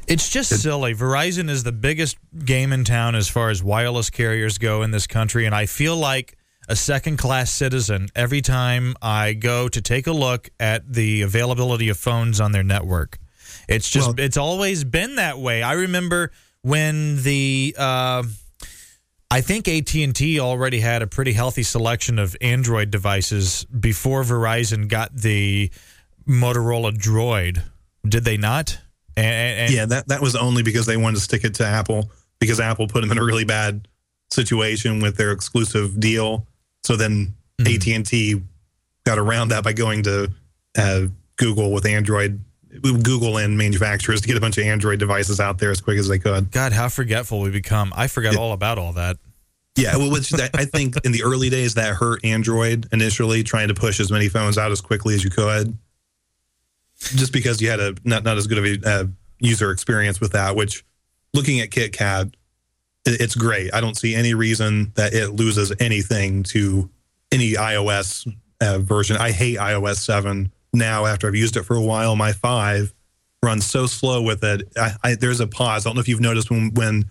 It's just silly. Verizon is the biggest game in town as far as wireless carriers go in this country, and I feel like a second class citizen every time I go to take a look at the availability of phones on their network. It's just Well- it's always been that way. I remember when the uh, I think AT and T already had a pretty healthy selection of Android devices before Verizon got the Motorola Droid. Did they not? And, and, Yeah, that that was only because they wanted to stick it to Apple because Apple put them in a really bad situation with their exclusive deal. So then Mm-hmm. AT and T got around that by going to uh, Google with Android, Google and manufacturers to get a bunch of Android devices out there as quick as they could. God, how forgetful we become. I forgot all about all that. Yeah, well, which that, I think in the early days that hurt Android initially, trying to push as many phones out as quickly as you could, just because you had a not not as good of a uh, user experience with that. Which, looking at KitKat, it, it's great. I don't see any reason that it loses anything to any iOS uh, version. I hate iOS seven now. After I've used it for a while, my five runs so slow with it. I, I, there's a pause. I don't know if you've noticed when when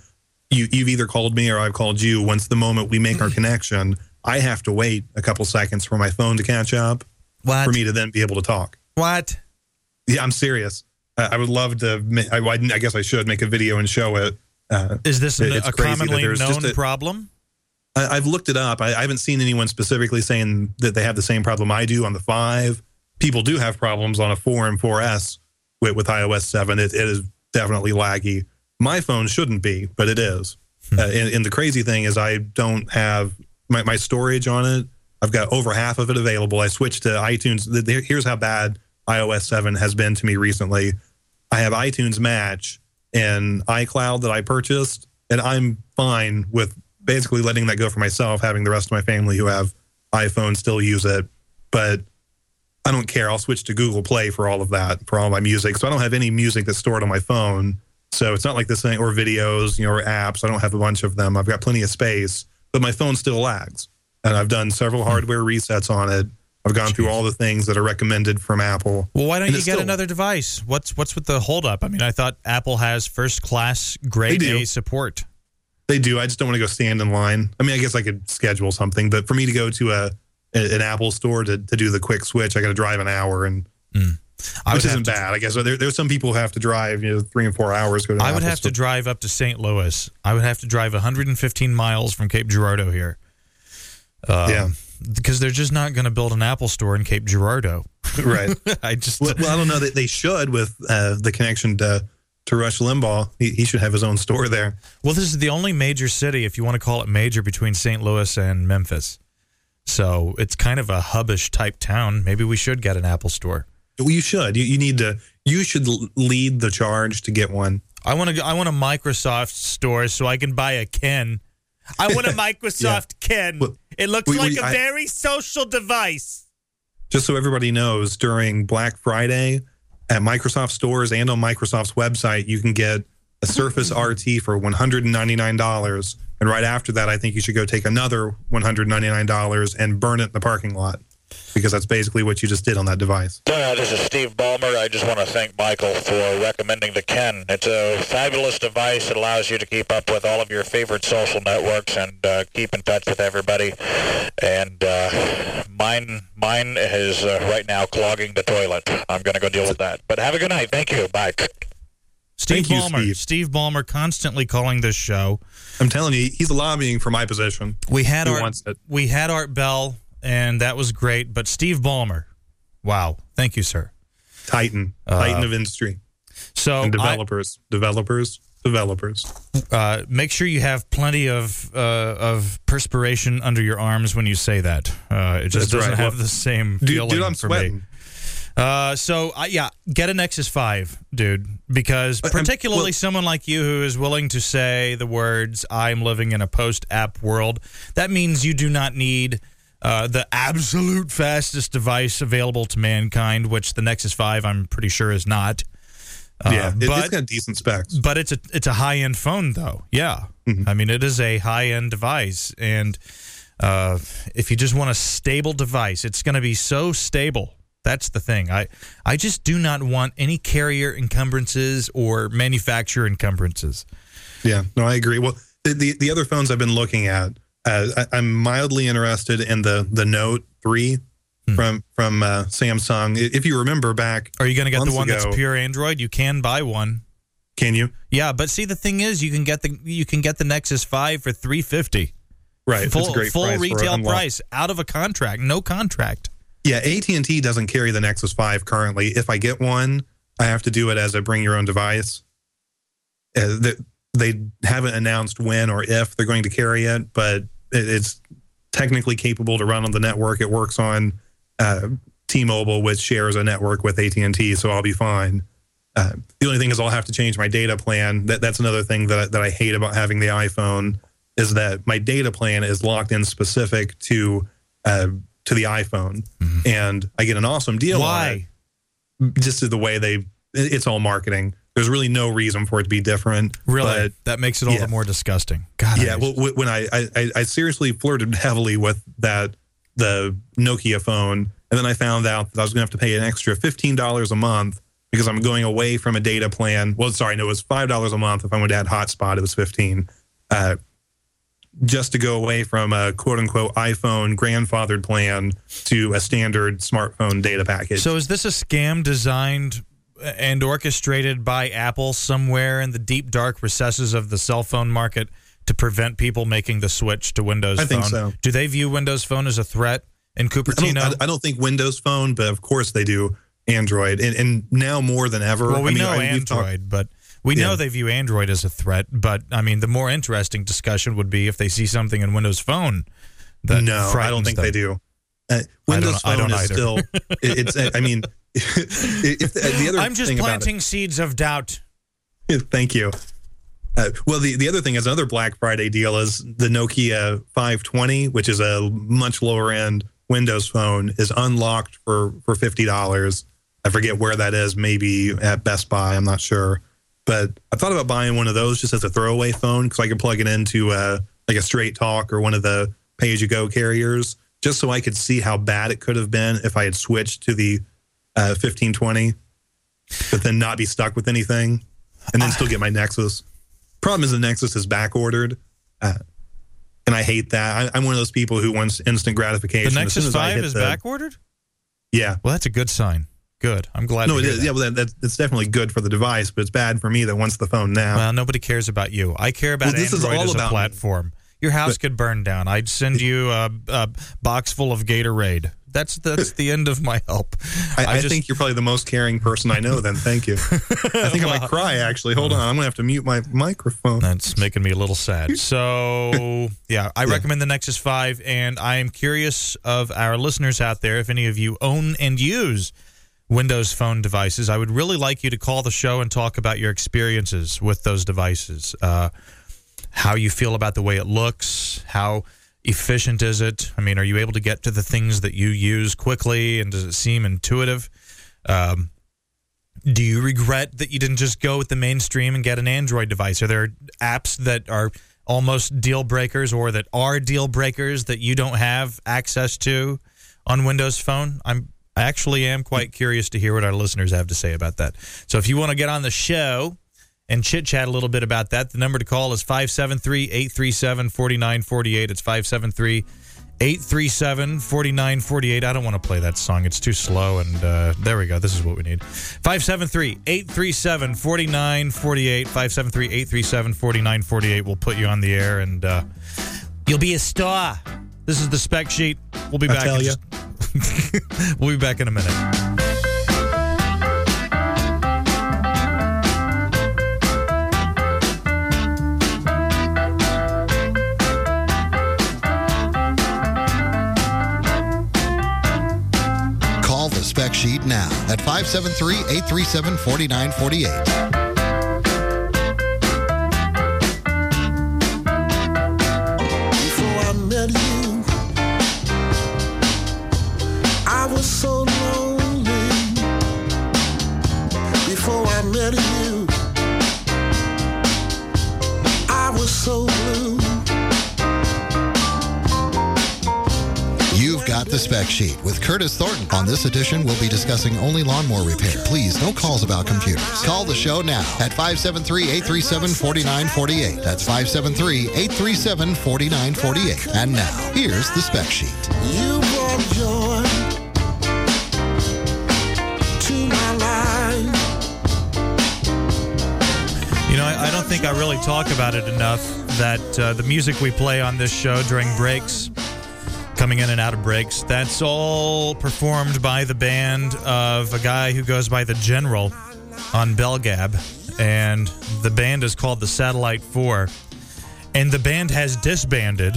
you you've either called me or I've called you. Once the moment we make our connection, I have to wait a couple seconds for my phone to catch up What? for me to then be able to talk. What? Yeah, I'm serious. I, I would love to. I, I guess I should make a video and show it. Uh, Is this an, It's a commonly known a- problem? I, I've looked it up. I, I haven't seen anyone specifically saying that they have the same problem I do on the five. People do have problems on a four and 4S with, with iOS seven. It, it is definitely laggy. My phone shouldn't be, but it is. Uh, and, and the crazy thing is, I don't have my, my storage on it. I've got over half of it available. I switched to iTunes. Here's how bad iOS 7 has been to me recently. I have iTunes Match and iCloud that I purchased, and I'm fine with basically letting that go for myself, having the rest of my family who have iPhones still use it. But I don't care. I'll switch to Google Play for all of that, for all my music. So I don't have any music that's stored on my phone. So it's not like this thing, or videos, you know, or apps. I don't have a bunch of them. I've got plenty of space, but my phone still lags. And I've done several hardware resets on it. I've gone through all the things that are recommended from Apple. Well, why don't you get still- another device? What's what's with the holdup? I mean, I thought Apple has first class grade A support. They do. I just don't want to go stand in line. I mean, I guess I could schedule something, but for me to go to a an Apple store to, to do the quick switch, I got to drive an hour, and I which isn't to, bad. I guess there, there's some people who have to drive you know three and four hours. Go to I would Apple have store. to drive up to St. Louis. I would have to drive 115 miles from Cape Girardeau here. Um, Yeah. Because they're just not going to build an Apple store in Cape Girardeau. right. I just well, well, I don't know that they should with uh, the connection to to Rush Limbaugh. He, he should have his own store there. Well, this is the only major city, if you want to call it major, between St. Louis and Memphis. So it's kind of a hubbish type town. Maybe we should get an Apple store. Well, you should. You, you need to. You should lead the charge to get one. I want to. I want a Microsoft store so I can buy a Kin. I want a Microsoft Kin. Well, it looks we- like we- a I- very social device. Just so everybody knows, during Black Friday at Microsoft stores and on Microsoft's website, you can get a Surface RT for $199. And right after that, I think you should go take another $199 and burn it in the parking lot because that's basically what you just did on that device. Uh, this is Steve Ballmer. I just want to thank Michael for recommending the Kin. It's a fabulous device. It allows you to keep up with all of your favorite social networks and uh, keep in touch with everybody. And uh, mine, mine is uh, right now clogging the toilet. I'm going to go deal with that. But have a good night. Thank you. Bye. Steve Thank you, Steve. Steve Ballmer constantly calling this show. I'm telling you, he's lobbying for my position. We had He Art, wants it. we had Art Bell, and that was great. But Steve Ballmer, wow, thank you, sir. Titan, Titan of industry. So and Oh, I- developers, developers, developers. uh, make sure you have plenty of uh, of perspiration under your arms when you say that. Uh, it just That's doesn't right. have Well, the same Dude, feeling dude I'm for me. sweating. Uh, so uh, yeah, get a Nexus Five, dude, because I'm- particularly well- someone like you who is willing to say the words "I'm living in a post-app world." That means you do not need. Uh, the absolute fastest device available to mankind, which the Nexus Five, I'm pretty sure, is not. Uh, yeah, it, but it's got decent specs. but it's a it's a high end phone though. Yeah, I mean it is a high end device, and uh, if you just want a stable device, it's going to be so stable. That's the thing. I I just do not want any carrier encumbrances or manufacturer encumbrances. Yeah, no, I agree. Well, the the, the other phones I've been looking at, uh, I, I'm mildly interested in the the Note Three from from uh, Samsung. If you remember back, Are you going to get the one that's pure Android? You can buy one. can you? Yeah, but see the thing is, you can get the you can get the Nexus Five for three fifty. Right, full it's a great full price retail price out of a contract, no contract. Yeah, AT and T doesn't carry the Nexus Five currently. If I get one, I have to do it as a bring your own device. Uh, they, they haven't announced when or if they're going to carry it, but it's technically capable to run on the network. It works on uh, T-Mobile, which shares a network with AT and T, so I'll be fine. Uh, the only thing is I'll have to change my data plan. That that's another thing that I, that I hate about having the iPhone is that my data plan is locked in specific to uh, to the iPhone, and I get an awesome deal. Why? just the way they, it's all marketing. There's really no reason for it to be different. Really, but that makes it all yeah. the more disgusting. God, yeah, I- well, wh- when I, I I seriously flirted heavily with that the Nokia phone, and then I found out that I was going to have to pay an extra fifteen dollars a month because I'm going away from a data plan. Well, sorry, no, it was five dollars a month. If I went to add hotspot, it was fifteen. Uh, just to go away from a quote unquote iPhone grandfathered plan to a standard smartphone data package. So is this a scam designed and orchestrated by Apple somewhere in the deep dark recesses of the cell phone market to prevent people making the switch to Windows I Phone? think so. Do they view Windows Phone as a threat in I don't, Cupertino? I, don't think Windows Phone, but of course they do Android, and, and now more than ever. well, we I mean, know I- Android, but we know Yeah. they view Android as a threat. But I mean, the more interesting discussion would be if they see something in Windows Phone. That no, I don't think them. they do. Uh, Windows Phone is either. still. it- It's. I mean, if the, the other I'm just planting seeds of doubt. thank you. Uh, well, the, the other thing is another Black Friday deal is the Nokia 520, which is a much lower end Windows phone, is unlocked for for fifty dollars. I forget where that is, maybe at Best Buy. I'm not sure, but I thought about buying one of those just as a throwaway phone because I could plug it into uh, like a Straight Talk or one of the pay as you go carriers, just so I could see how bad it could have been if I had switched to the uh, 1520, but then not be stuck with anything, and then still get my Nexus. Problem is the Nexus is back ordered, uh, and I hate that. I, I'm one of those people who wants instant gratification. The Nexus Five is the- back ordered. Yeah, Well, that's a good sign. Good. I'm glad. no, it is. that. Yeah, well, that, that's, definitely good for the device, but it's bad for me that wants the phone now. Well, nobody cares about you. I care about Well, this is Android all as a about me. platform. Your house could burn down. I'd send you a, a box full of Gatorade. That's that's the end of my help. I, I, just- think you're probably the most caring person I know. Then, thank you. I think I might cry. Actually, hold on. I'm gonna have to mute my microphone. that's making me a little sad. So, yeah, I recommend the Nexus 5, and I am curious of our listeners out there if any of you own and use Windows phone devices. I would really like you to call the show and talk about your experiences with those devices. Uh, how you feel about the way it looks, how efficient is it? I mean, are you able to get to the things that you use quickly, and does it seem intuitive? Um, do you regret that you didn't just go with the mainstream and get an Android device? Are there apps that are almost deal breakers or that are deal breakers that you don't have access to on Windows Phone? I'm I actually am quite curious to hear what our listeners have to say about that. So if you want to get on the show and chit chat a little bit about that, the number to call is 573 837 4948. It's 573 837 4948. I don't want to play that song. It's too slow. And uh, there we go. This is what we need. 573 837 4948. 573 837 4948 will put you on the air and uh, you'll be a star. This is the spec sheet. We'll be I back. tell in ya. just- we'll be back in a minute. Sheet now at 573 837 4948. You've the spec sheet with Curtis Thornton. On this edition, we'll be discussing only lawnmower repair. Please, no calls about computers. Call the show now at 573 837 4948. That's 573 837 4948. And now, here's the spec sheet. You brought joy to my life. You know, I, I don't think I really talk about it enough that uh, the music we play on this show during breaks, coming in and out of breaks, that's all performed by the band of a guy who goes by the General on Belgab. And the band is called the Satellite Four. And the band has disbanded,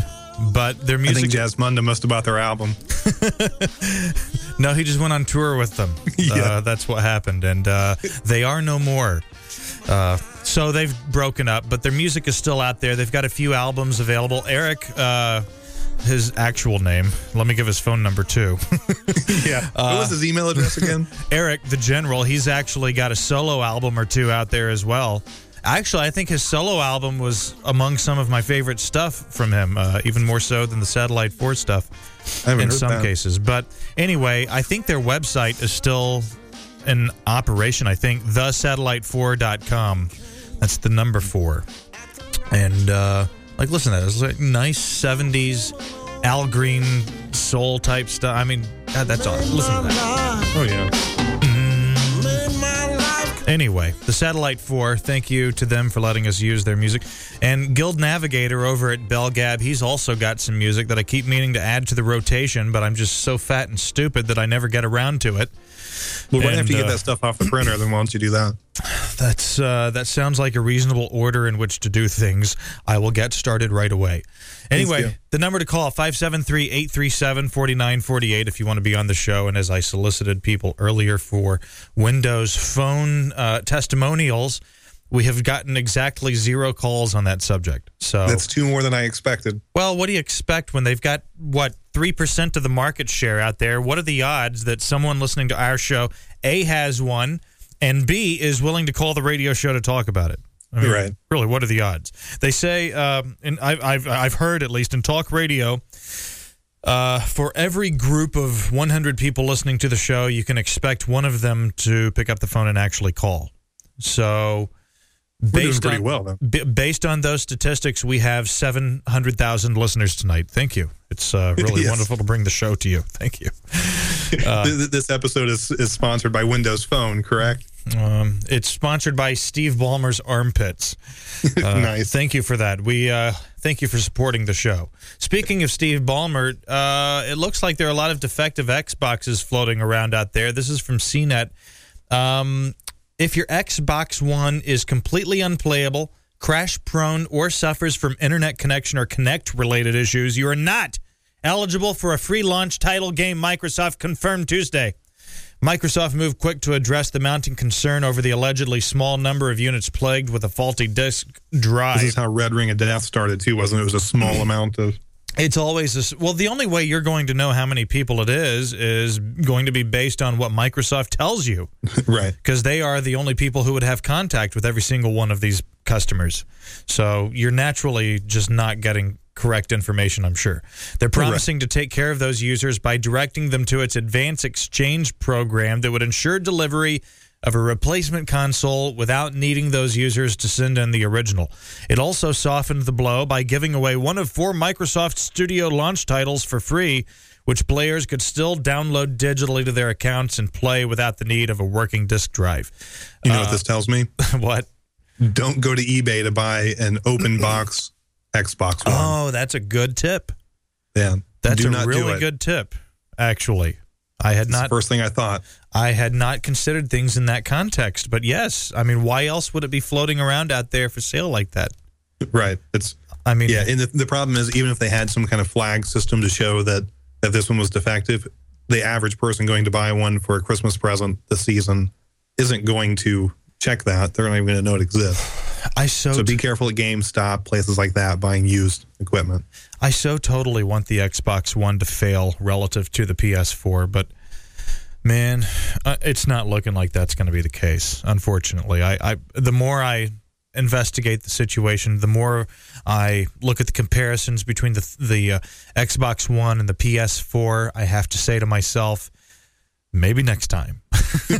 but their music. I think Jasmunda must have bought their album. No, he just went on tour with them. Yeah. uh, that's what happened, and uh, they are no more. Uh, so they've broken up, but their music is still out there. They've got a few albums available. Eric, uh, his actual name. Let me give his phone number too. Yeah. what was his email address again? Eric, the General. He's actually got a solo album or two out there as well. Actually, I think his solo album was among some of my favorite stuff from him, uh, even more so than the Satellite 4 stuff I haven't in some that. cases. But anyway, I think their website is still in operation. I think thesatellite4.com. That's the number four. And uh, like, listen to that. It's like nice 70s Al Green soul type stuff. I mean, God, that's awesome. Listen to that. Oh, yeah. Made Anyway, the Satellite 4, thank you to them for letting us use their music. And Guild Navigator over at Belgab, he's also got some music that I keep meaning to add to the rotation, but I'm just so fat and stupid that I never get around to it. Well, right And, after you uh, get that stuff off the printer, then why don't you do that? That's uh, that sounds like a reasonable order in which to do things. I will get started right away. Anyway, the number to call 573-837-4948 if you want to be on the show and as I solicited people earlier for Windows Phone uh, testimonials, we have gotten exactly zero calls on that subject. So That's two more than I expected. well, what do you expect when they've got what three percent of the market share out there? What are the odds that someone listening to our show A has one and B is willing to call the radio show to talk about it? I You're right. Really, what are the odds? They say, um, and I've, I've I've heard at least in talk radio. Uh, for every group of 100 people listening to the show, you can expect one of them to pick up the phone and actually call. So, based pretty on, well. B- based on those statistics, we have 700,000 listeners tonight. Thank you. It's uh, really Yes. wonderful to bring the show to you. Thank you. Uh, Th- th- this episode is, is sponsored by Windows Phone, correct? Um, it's sponsored by Steve Ballmer's Armpits. Uh, Nice. Thank you for that. We uh, thank you for supporting the show. Speaking of Steve Ballmer, uh, it looks like there are a lot of defective Xboxes floating around out there. This is from CNET. Um, if your Xbox One is completely unplayable, crash prone, or suffers from internet connection or Kinect related issues, you are not eligible for a free launch title game Microsoft confirmed Tuesday. Microsoft moved quick to address the mounting concern over the allegedly small number of units plagued with a faulty disk drive. This is how Red Ring of Death started too, wasn't it? It was a small amount of. It's always this. Well, the only way you're going to know how many people it is is going to be based on what Microsoft tells you, right? Because they are the only people who would have contact with every single one of these customers. So you're naturally just not getting correct information, I'm sure. They're promising to take care of those users by directing them to its advanced exchange program that would ensure delivery of a replacement console without needing those users to send in the original. It also softened the blow by giving away one of four Microsoft Studio launch titles for free, which players could still download digitally to their accounts and play without the need of a working disk drive. You know uh, what this tells me? what? Don't go to eBay to buy an open box Xbox One. Oh, that's a good tip. Yeah. That's a really good tip, actually. I had That's not first thing I thought. I had not considered things in that context, but yes, I mean, why else would it be floating around out there for sale like that? Right. It's. I mean, yeah. And the, the problem is, even if they had some kind of flag system to show that that this one was defective, the average person going to buy one for a Christmas present this season isn't going to check that. They're not even going to know it exists. I so so be careful at GameStop, places like that, buying used equipment. I so totally want the Xbox One to fail relative to the PS4, but man, uh, it's not looking like that's going to be the case. Unfortunately, I, I the more I investigate the situation, the more I look at the comparisons between the the uh, Xbox One and the PS4. I have to say to myself, maybe next time.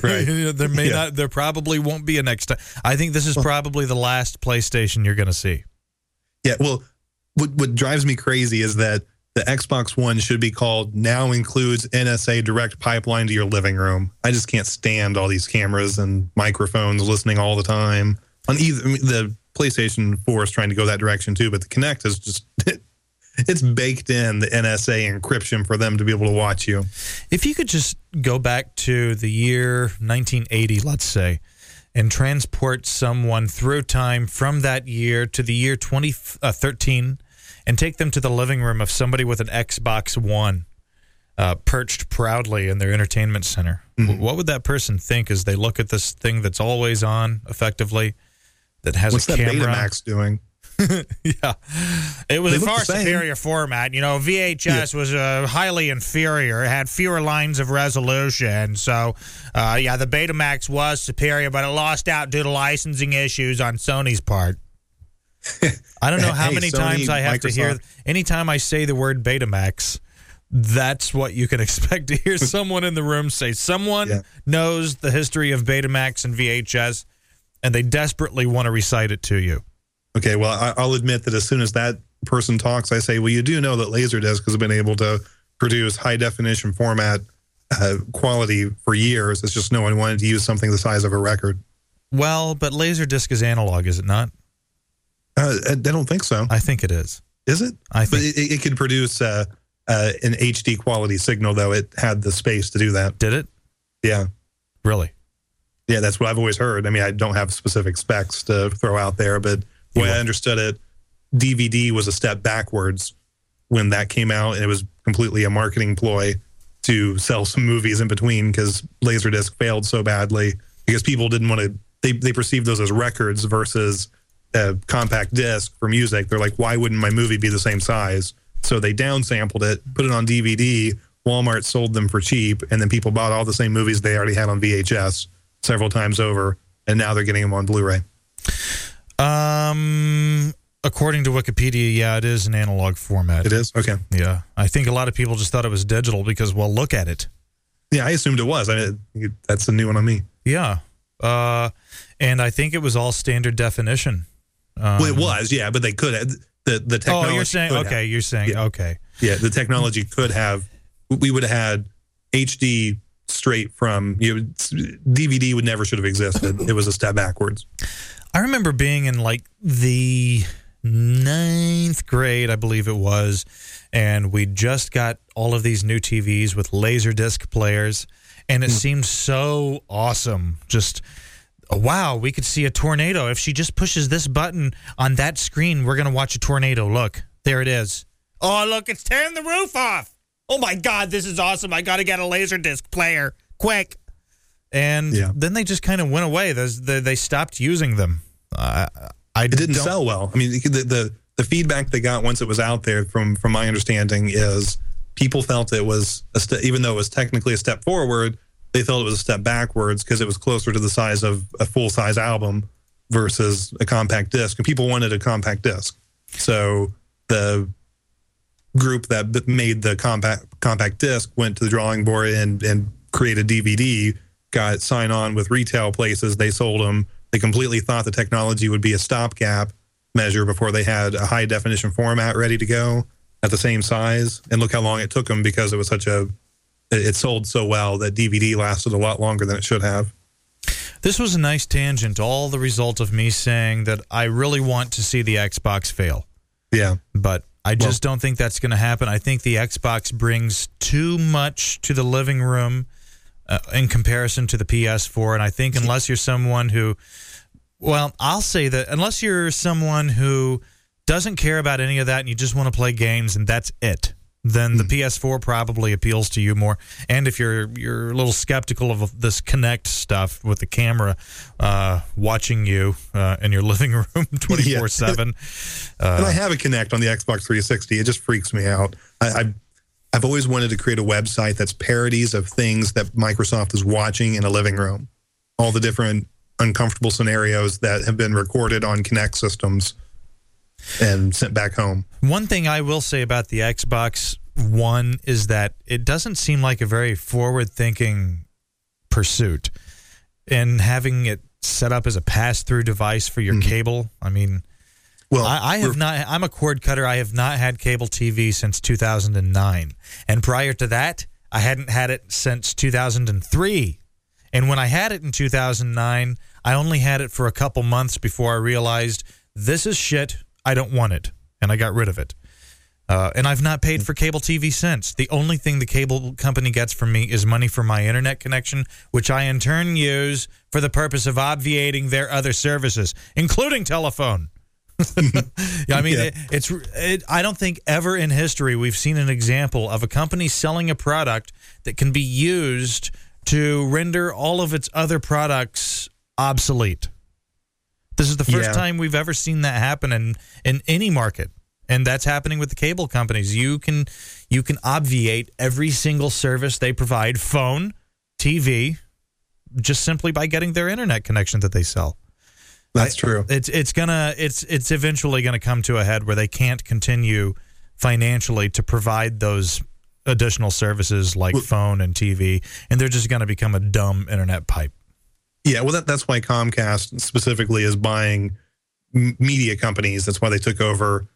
Right. there may Yeah. not. There probably won't be a next time. I think this is probably the last PlayStation you're going to see. Yeah, well, what what drives me crazy is that the Xbox One should be called now includes NSA direct pipeline to your living room. I just can't stand all these cameras and microphones listening all the time. On either the PlayStation 4 is trying to go that direction too, but the Kinect is just it's baked in the NSA encryption for them to be able to watch you. If you could just go back to the year 1980, let's say, and transport someone through time from that year to the year 2013 and take them to the living room of somebody with an Xbox One uh, perched proudly in their entertainment center, Mm-hmm. what would that person think as they look at this thing that's always on, effectively, that has What's a that camera? Betamax doing? yeah, it was They a far superior format. You know, VHS was uh, highly inferior. It had fewer lines of resolution. So, uh, yeah, the Betamax was superior, but it lost out due to licensing issues on Sony's part. I don't know how Hey, many Sony, times I have to hear. Anytime I say the word Betamax, that's what you can expect to hear someone in the room say. Someone Yeah. knows the history of Betamax and VHS, and they desperately want to recite it to you. Okay, well, I'll admit that as soon as that person talks, I say, well, you do know that Laserdisc has been able to produce high definition format uh, quality for years. It's just no one wanted to use something the size of a record. Well, but Laserdisc is analog, is it not? Uh, I don't think so. I think it is. Is it? I But think it, it could produce uh, uh, an HD quality signal, though. It had the space to do that. did it Yeah. really. Yeah, that's what I've always heard. I mean, I don't have specific specs to throw out there, but the way I understood it, DVD was a step backwards when that came out, and it was completely a marketing ploy to sell some movies in between because Laserdisc failed so badly because people didn't want to. They they perceived those as records versus a compact disc for music. They're like, why wouldn't my movie be the same size? So they downsampled it, put it on DVD. Walmart sold them for cheap, and then people bought all the same movies they already had on VHS several times over, and now they're getting them on Blu-ray. Um, according to Wikipedia, yeah, it is an analog format. It is okay. Yeah, I think a lot of people just thought it was digital because, well, look at it. Yeah, I assumed it was. I mean, that's a new one on me. Yeah, uh, and I think it was all standard definition. Um, well, it was, yeah, but they could have the the technology. Oh, you're saying okay. have. You're saying Yeah. okay. yeah, the technology could have. We would have had HD straight from you. know, DVD would never should have existed. It was a step backwards. I remember being in like the ninth grade, I believe it was, and we just got all of these new TVs with laser disc players, and it seemed so awesome. Just wow, we could see a tornado if she just pushes this button on that screen. We're gonna watch a tornado. Look, there it is. Oh, look, it's tearing the roof off. Oh my God, this is awesome! I got to get a Laserdisc player quick. and Yeah. then they just kind of went away. They, they stopped using them. Uh, I it didn't sell well. I mean, the, the the feedback they got once it was out there, from from my understanding, is people felt it was a ste- even though it was technically a step forward, they felt it was a step backwards because it was closer to the size of a full size album versus a compact disc, and people wanted a compact disc. So the group that made the compact compact disc went to the drawing board and and created DVD. Got sign on with retail places. They sold them. They completely thought the technology would be a stopgap measure before they had a high definition format ready to go at the same size. And look how long it took them because it was such a it sold so well that DVD lasted a lot longer than it should have. This was a nice tangent, all the result of me saying that I really want to see the Xbox fail. Yeah. But I just don't think that's going to happen. I think the Xbox brings too much to the living room uh, in comparison to the PS4. And I think unless you're someone who, well, I'll say that unless you're someone who doesn't care about any of that and you just want to play games and that's it, then the PS4 probably appeals to you more. And if you're you're a little skeptical of this Kinect stuff with the camera uh, watching you uh, in your living room 24 seven, uh, and I have a Kinect on the Xbox 360. It just freaks me out. I, I I've always wanted to create a website that's parodies of things that Microsoft is watching in a living room. All the different uncomfortable scenarios that have been recorded on Kinect systems and sent back home. One thing I will say about the Xbox One is that it doesn't seem like a very forward thinking pursuit. And having it set up as a pass through device for your mm-hmm. cable, I mean, Well, I, I have not, I'm a cord cutter. I have not had cable TV since 2009. And prior to that, I hadn't had it since 2003. And when I had it in 2009, I only had it for a couple months before I realized this is shit. I don't want it. And I got rid of it. Uh, and I've not paid for cable TV since. The only thing the cable company gets from me is money for my internet connection, which I in turn use for the purpose of obviating their other services, including telephone. Yeah, I mean, Yeah. it, it's. It, I don't think ever in history we've seen an example of a company selling a product that can be used to render all of its other products obsolete. This is the first Yeah. time we've ever seen that happen in in any market, and that's happening with the cable companies. You can you can obviate every single service they provide, phone, TV, just simply by getting their internet connection that they sell that's true. it's it's gonna it's it's eventually gonna come to a head where they can't continue financially to provide those additional services like phone and TV, and they're just gonna become a dumb internet pipe. Yeah, well, that, that's why Comcast specifically is buying m- media companies. That's why they took over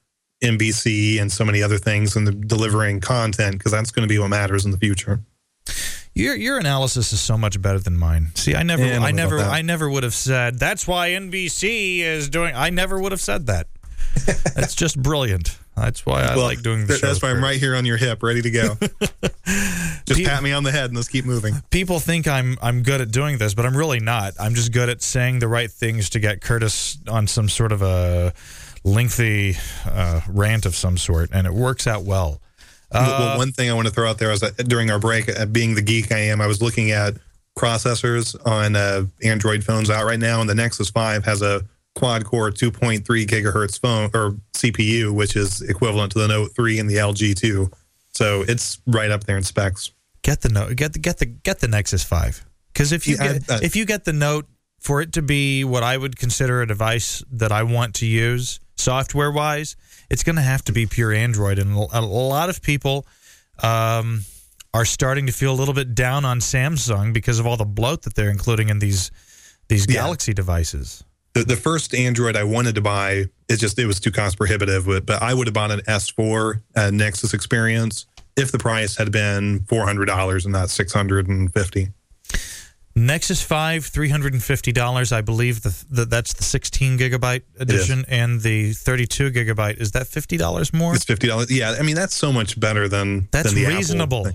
NBC and so many other things and delivering content because that's going to be what matters in the future. Your your analysis is so much better than mine. See, I never Yeah, I I never. I never would have said that's why NBC is doing. I never would have said that. That's just brilliant. That's why I Well, like doing the th- show. That's why I'm right here on your hip, ready to go. Just Pe- pat me on the head and let's keep moving. people think I'm I'm good at doing this, but I'm really not. I'm just good at saying the right things to get Curtis on some sort of a lengthy uh, rant of some sort, and it works out well. Uh, well, one thing I want to throw out there is that during our break, uh, being the geek I am, I was looking at processors on uh, Android phones out right now, and the Nexus 5 has a quad core 2.3 gigahertz phone or CPU, which is equivalent to the Note 3 and the LG 2. So it's right up there in specs. get the note, get the get the get the Nexus Five, because if you Yeah, get, I- I- if you get the Note for it to be what I would consider a device that I want to use software wise, it's going to have to be pure Android, and a lot of people. Um, are starting to feel a little bit down on Samsung because of all the bloat that they're including in these these Yeah. Galaxy devices. The, the first Android I wanted to buy, it just it was too cost prohibitive. But, but I would have bought an S4 uh, Nexus experience if the price had been four hundred dollars and not six hundred and fifty. Nexus 5, $350. I believe the, the, that's the 16 gigabyte edition. And the 32 gigabyte, is that $50 more? It's fifty dollars. Yeah, I mean that's so much better than That's than reasonable.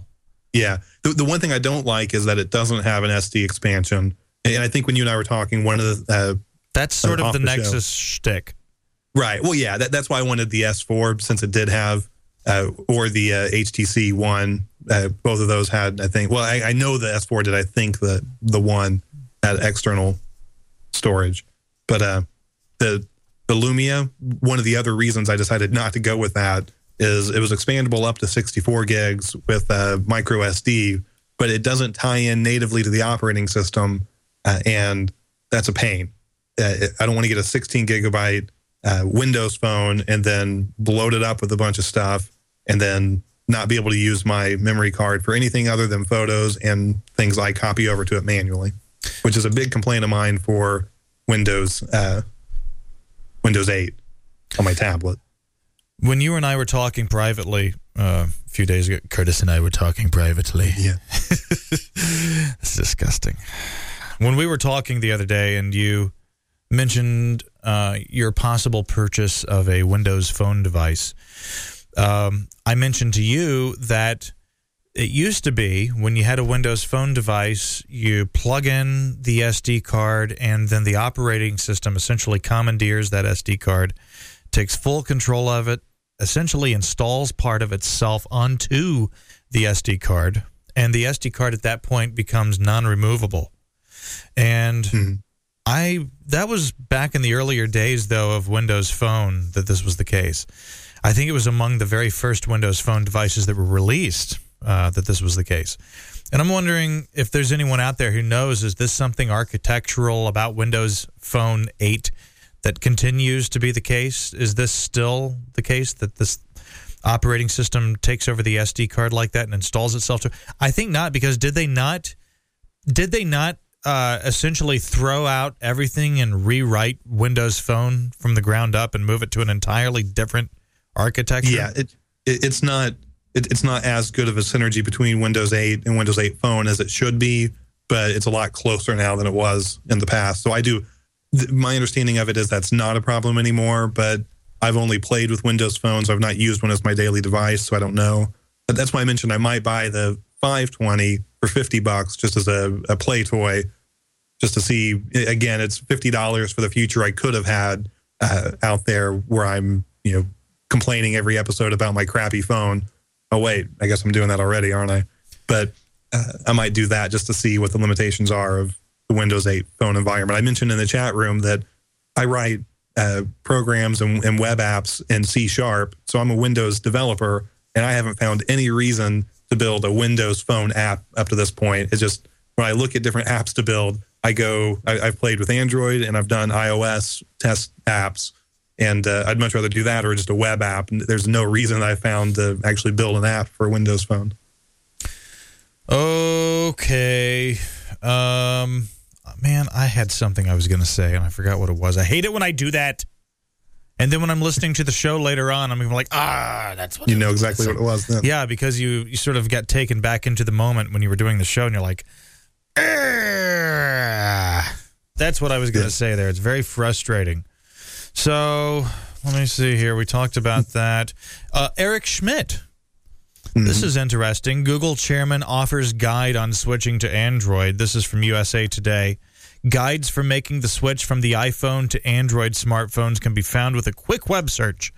Yeah, the, the one thing I don't like is that it doesn't have an SD expansion. And I think when you and I were talking, one of the uh, That's sort of the the. Nexus shtick. right, well, yeah, that, that's why I wanted the S4 since it did have, uh, or the uh, HTC One uh, both of those had, I think. Well, I, I know the S4 did. I think the the one had external storage, but uh, the the Lumia. One of the other reasons I decided not to go with that is it was expandable up to 64 gigs with uh, micro SD, but it doesn't tie in natively to the operating system, uh, and that's a pain. Uh, I don't want to get a 16 gigabyte uh, Windows phone and then load it up with a bunch of stuff and then not be able to use my memory card for anything other than photos and things I copy over to it manually, which is a big complaint of mine for Windows uh, Windows 8 on my tablet. When you and I were talking privately uh, a few days ago, Curtis and I were talking privately. Yeah. it's disgusting. When we were talking the other day, and you mentioned uh, your possible purchase of a Windows phone device, um, I mentioned to you that it used to be when you had a Windows phone device, you plug in the SD card, and then the operating system essentially commandeers that SD card, takes full control of it, essentially installs part of itself onto the SD card, and the SD card at that point becomes non removable. And Mm-hmm. I that was back in the earlier days though of Windows Phone that this was the case. I think it was among the very first Windows Phone devices that were released uh, that this was the case. And I'm wondering if there's anyone out there who knows is this something architectural about Windows Phone 8 that continues to be the case? Is this still the case that this operating system takes over the SD card like that and installs itself to I think not because did they not did they not uh, essentially throw out everything and rewrite Windows Phone from the ground up and move it to an entirely different architecture? Yeah, it, it it's not it, it's not as good of a synergy between Windows 8 and Windows 8 Phone as it should be, but it's a lot closer now than it was in the past. So I do th- my understanding of it is that's not a problem anymore, but I've only played with Windows phones. I've not used one as my daily device, so I don't know. But that's why I mentioned I might buy the 520 for 50 bucks just as a, a play toy, just to see. Again, it's $50 for the future I could have had uh, out there where I'm, you know, complaining every episode about my crappy phone. Oh, wait, I guess I'm doing that already, aren't I? But uh, I might do that just to see what the limitations are of the Windows 8 phone environment. I mentioned in the chat room that I write uh, programs and, and web apps in C sharp. So I'm a Windows developer, and I haven't found any reason to build a Windows phone app up to this point. It's just when I look at different apps to build, I go, I, I've played with Android and I've done iOS test apps. And uh, I'd much rather do that or just a web app. And there's no reason I found to actually build an app for Windows phone. Okay. Um man, I had something I was going to say and I forgot what it was. I hate it when I do that. And then when I'm listening to the show later on, I'm gonna be like, ah, that's what You know exactly what it was then. Yeah, because you you sort of got taken back into the moment when you were doing the show, and you're like, "Ah." that's what I was going to Yeah. say there. It's very frustrating. So let me see here. We talked about that. Uh, Eric Schmidt. This is interesting. Google chairman offers guide on switching to Android. This is from USA Today. Guides for making the switch from the iPhone to Android smartphones can be found with a quick web search.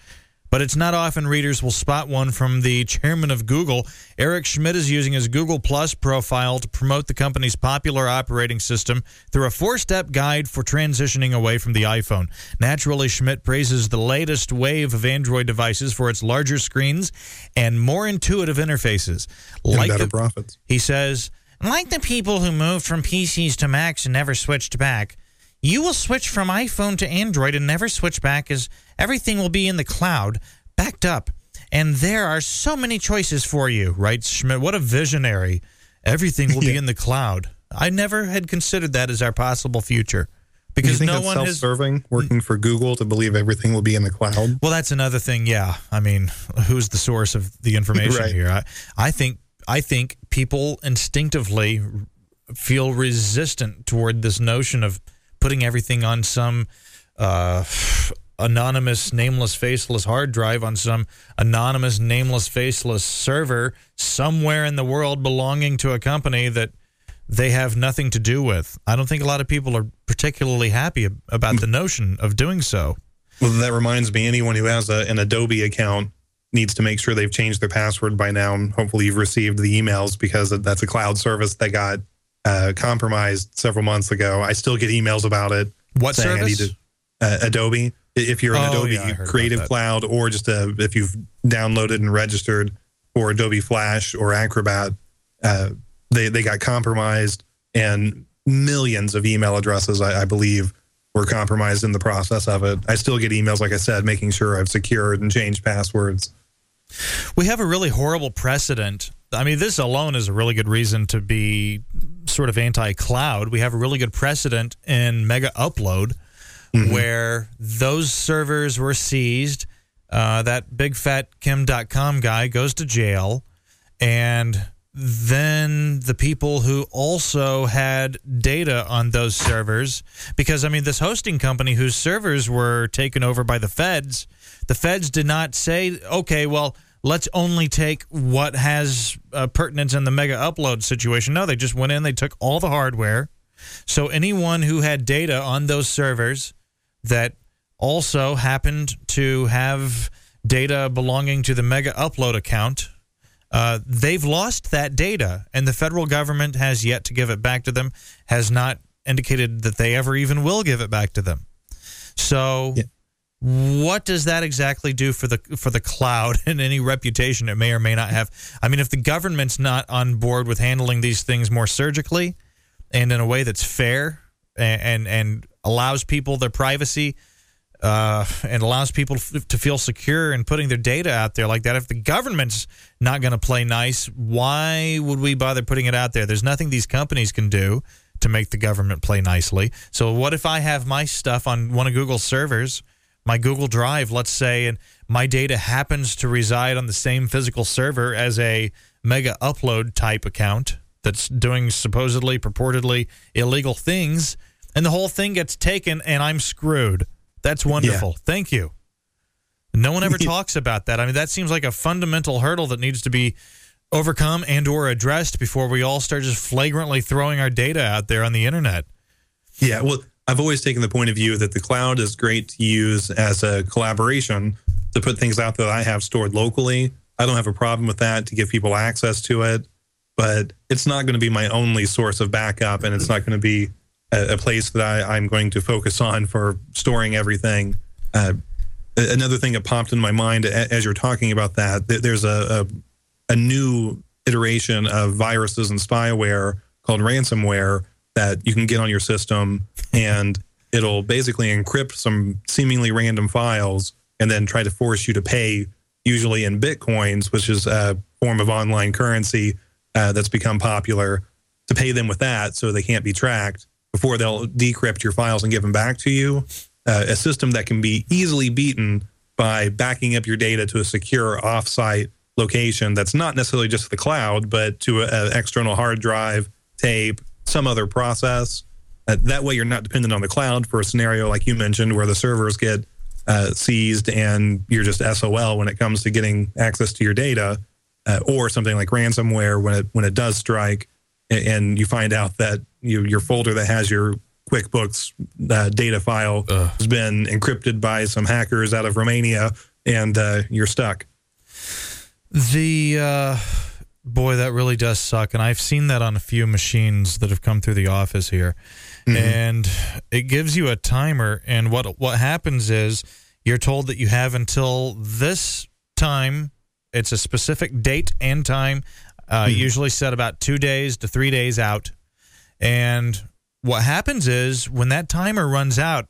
But it's not often readers will spot one from the chairman of Google. Eric Schmidt is using his Google Plus profile to promote the company's popular operating system through a four step guide for transitioning away from the iPhone. Naturally, Schmidt praises the latest wave of Android devices for its larger screens and more intuitive interfaces. And Like better the- profits. he says, like the people who moved from PCs to Macs and never switched back, you will switch from iPhone to Android and never switch back as everything will be in the cloud, backed up. And there are so many choices for you, writes Schmidt. What a visionary. Everything will be in the cloud. I never had considered that as our possible future because think no one has. self-serving, working for Google to believe everything will be in the cloud? Well, that's another thing. Yeah, I mean, who's the source of the information Right. here? I, I think I think people instinctively feel resistant toward this notion of putting everything on some uh, anonymous, nameless, faceless hard drive on some anonymous, nameless, faceless server somewhere in the world belonging to a company that they have nothing to do with. I don't think a lot of people are particularly happy about the notion of doing so. Well, that reminds me, anyone who has a, an Adobe account needs to make sure they've changed their password by now. And hopefully, you've received the emails because that's a cloud service that got uh, compromised several months ago. I still get emails about it. What saying I need service? to, uh, Adobe. If you're an Oh, Adobe yeah, I heard about Creative. Cloud, or just uh if you've downloaded and registered for Adobe Flash or Acrobat, uh, they they got compromised, and millions of email addresses, I, I believe, were compromised in the process of it. I still get emails, like I said, making sure I've secured and changed passwords. We have a really horrible precedent. I mean, this alone is a really good reason to be sort of anti cloud. We have a really good precedent in Mega Upload where those servers were seized. Uh, that big fat Kim Dotcom guy goes to jail. And then the people who also had data on those servers, because I mean, this hosting company whose servers were taken over by the feds, the feds did not say, okay, well, let's only take what has uh, pertinence in the mega upload situation. No, they just went in, they took all the hardware. So anyone who had data on those servers that also happened to have data belonging to the mega upload account uh, they've lost that data, and the federal government has yet to give it back to them. Has not indicated that they ever even will give it back to them. So, Yeah. What does that exactly do for the for the cloud and any reputation it may or may not have? I mean, if the government's not on board with handling these things more surgically and in a way that's fair and and, and allows people their privacy uh, and allows people to feel secure in putting their data out there like that. If the government's not going to play nice, why would we bother putting it out there? There's nothing these companies can do to make the government play nicely. So, what if I have my stuff on one of Google's servers, my Google Drive, let's say, and my data happens to reside on the same physical server as a mega upload type account that's doing supposedly, purportedly illegal things, and the whole thing gets taken and I'm screwed? That's wonderful. Thank you. No one ever talks about that. I mean, that seems like a fundamental hurdle that needs to be overcome and or addressed before we all start just flagrantly throwing our data out there on the internet. Yeah, well, I've always taken the point of view that the cloud is great to use as a collaboration to put things out that I have stored locally. I don't have a problem with that to give people access to it, but it's not going to be my only source of backup, and it's not going to be a, a place that I, I'm going to focus on for storing everything. Uh, another thing that popped in my mind as you're talking about that, th- there's a, a a new iteration of viruses and spyware called ransomware that you can get on your system and it'll basically encrypt some seemingly random files and then try to force you to pay usually in bitcoins which is a form of online currency uh, that's become popular to pay them with that so they can't be tracked before they'll decrypt your files and give them back to you. Uh, a system that can be easily beaten by backing up your data to a secure offsite location that's not necessarily just the cloud, but to an external hard drive, tape, some other process. Uh, that way, you're not dependent on the cloud for a scenario like you mentioned, where the servers get uh, seized and you're just SOL when it comes to getting access to your data, uh, or something like ransomware when it when it does strike, a- and you find out that you, your folder that has your QuickBooks uh, data file has been encrypted by some hackers out of Romania, and uh, you're stuck. The uh, boy, that really does suck, and I've seen that on a few machines that have come through the office here, and it gives you a timer. And what what happens is you're told that you have until this time. It's a specific date and time, uh, usually set about two days to three days out. And what happens is when that timer runs out,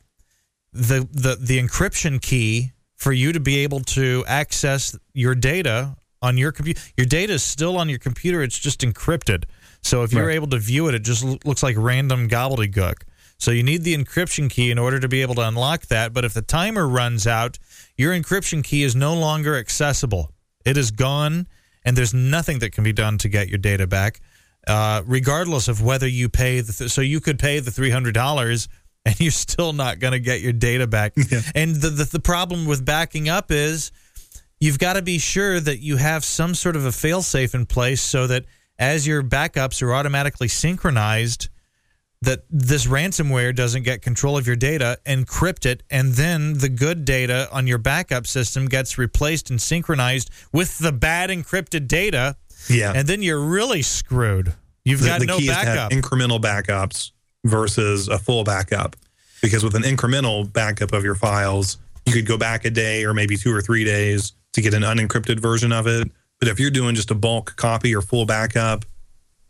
the the the encryption key for you to be able to access your data on your computer your data is still on your computer it's just encrypted. So if you're Right. able to view it it just lo- looks like random gobbledygook. So you need the encryption key in order to be able to unlock that but if the timer runs out your encryption key is no longer accessible. It is gone and there's nothing that can be done to get your data back uh, regardless of whether you pay the th- so you could pay the $300 and you're still not going to get your data back. And the, the the problem with backing up is you've got to be sure that you have some sort of a failsafe in place so that as your backups are automatically synchronized that this ransomware doesn't get control of your data, encrypt it, and then the good data on your backup system gets replaced and synchronized with the bad encrypted data. Yeah. And then you're really screwed. You've the, got the no key is to have backup. incremental backups versus a full backup. Because with an incremental backup of your files, you could go back a day or maybe two or three days to get an unencrypted version of it. But if you're doing just a bulk copy or full backup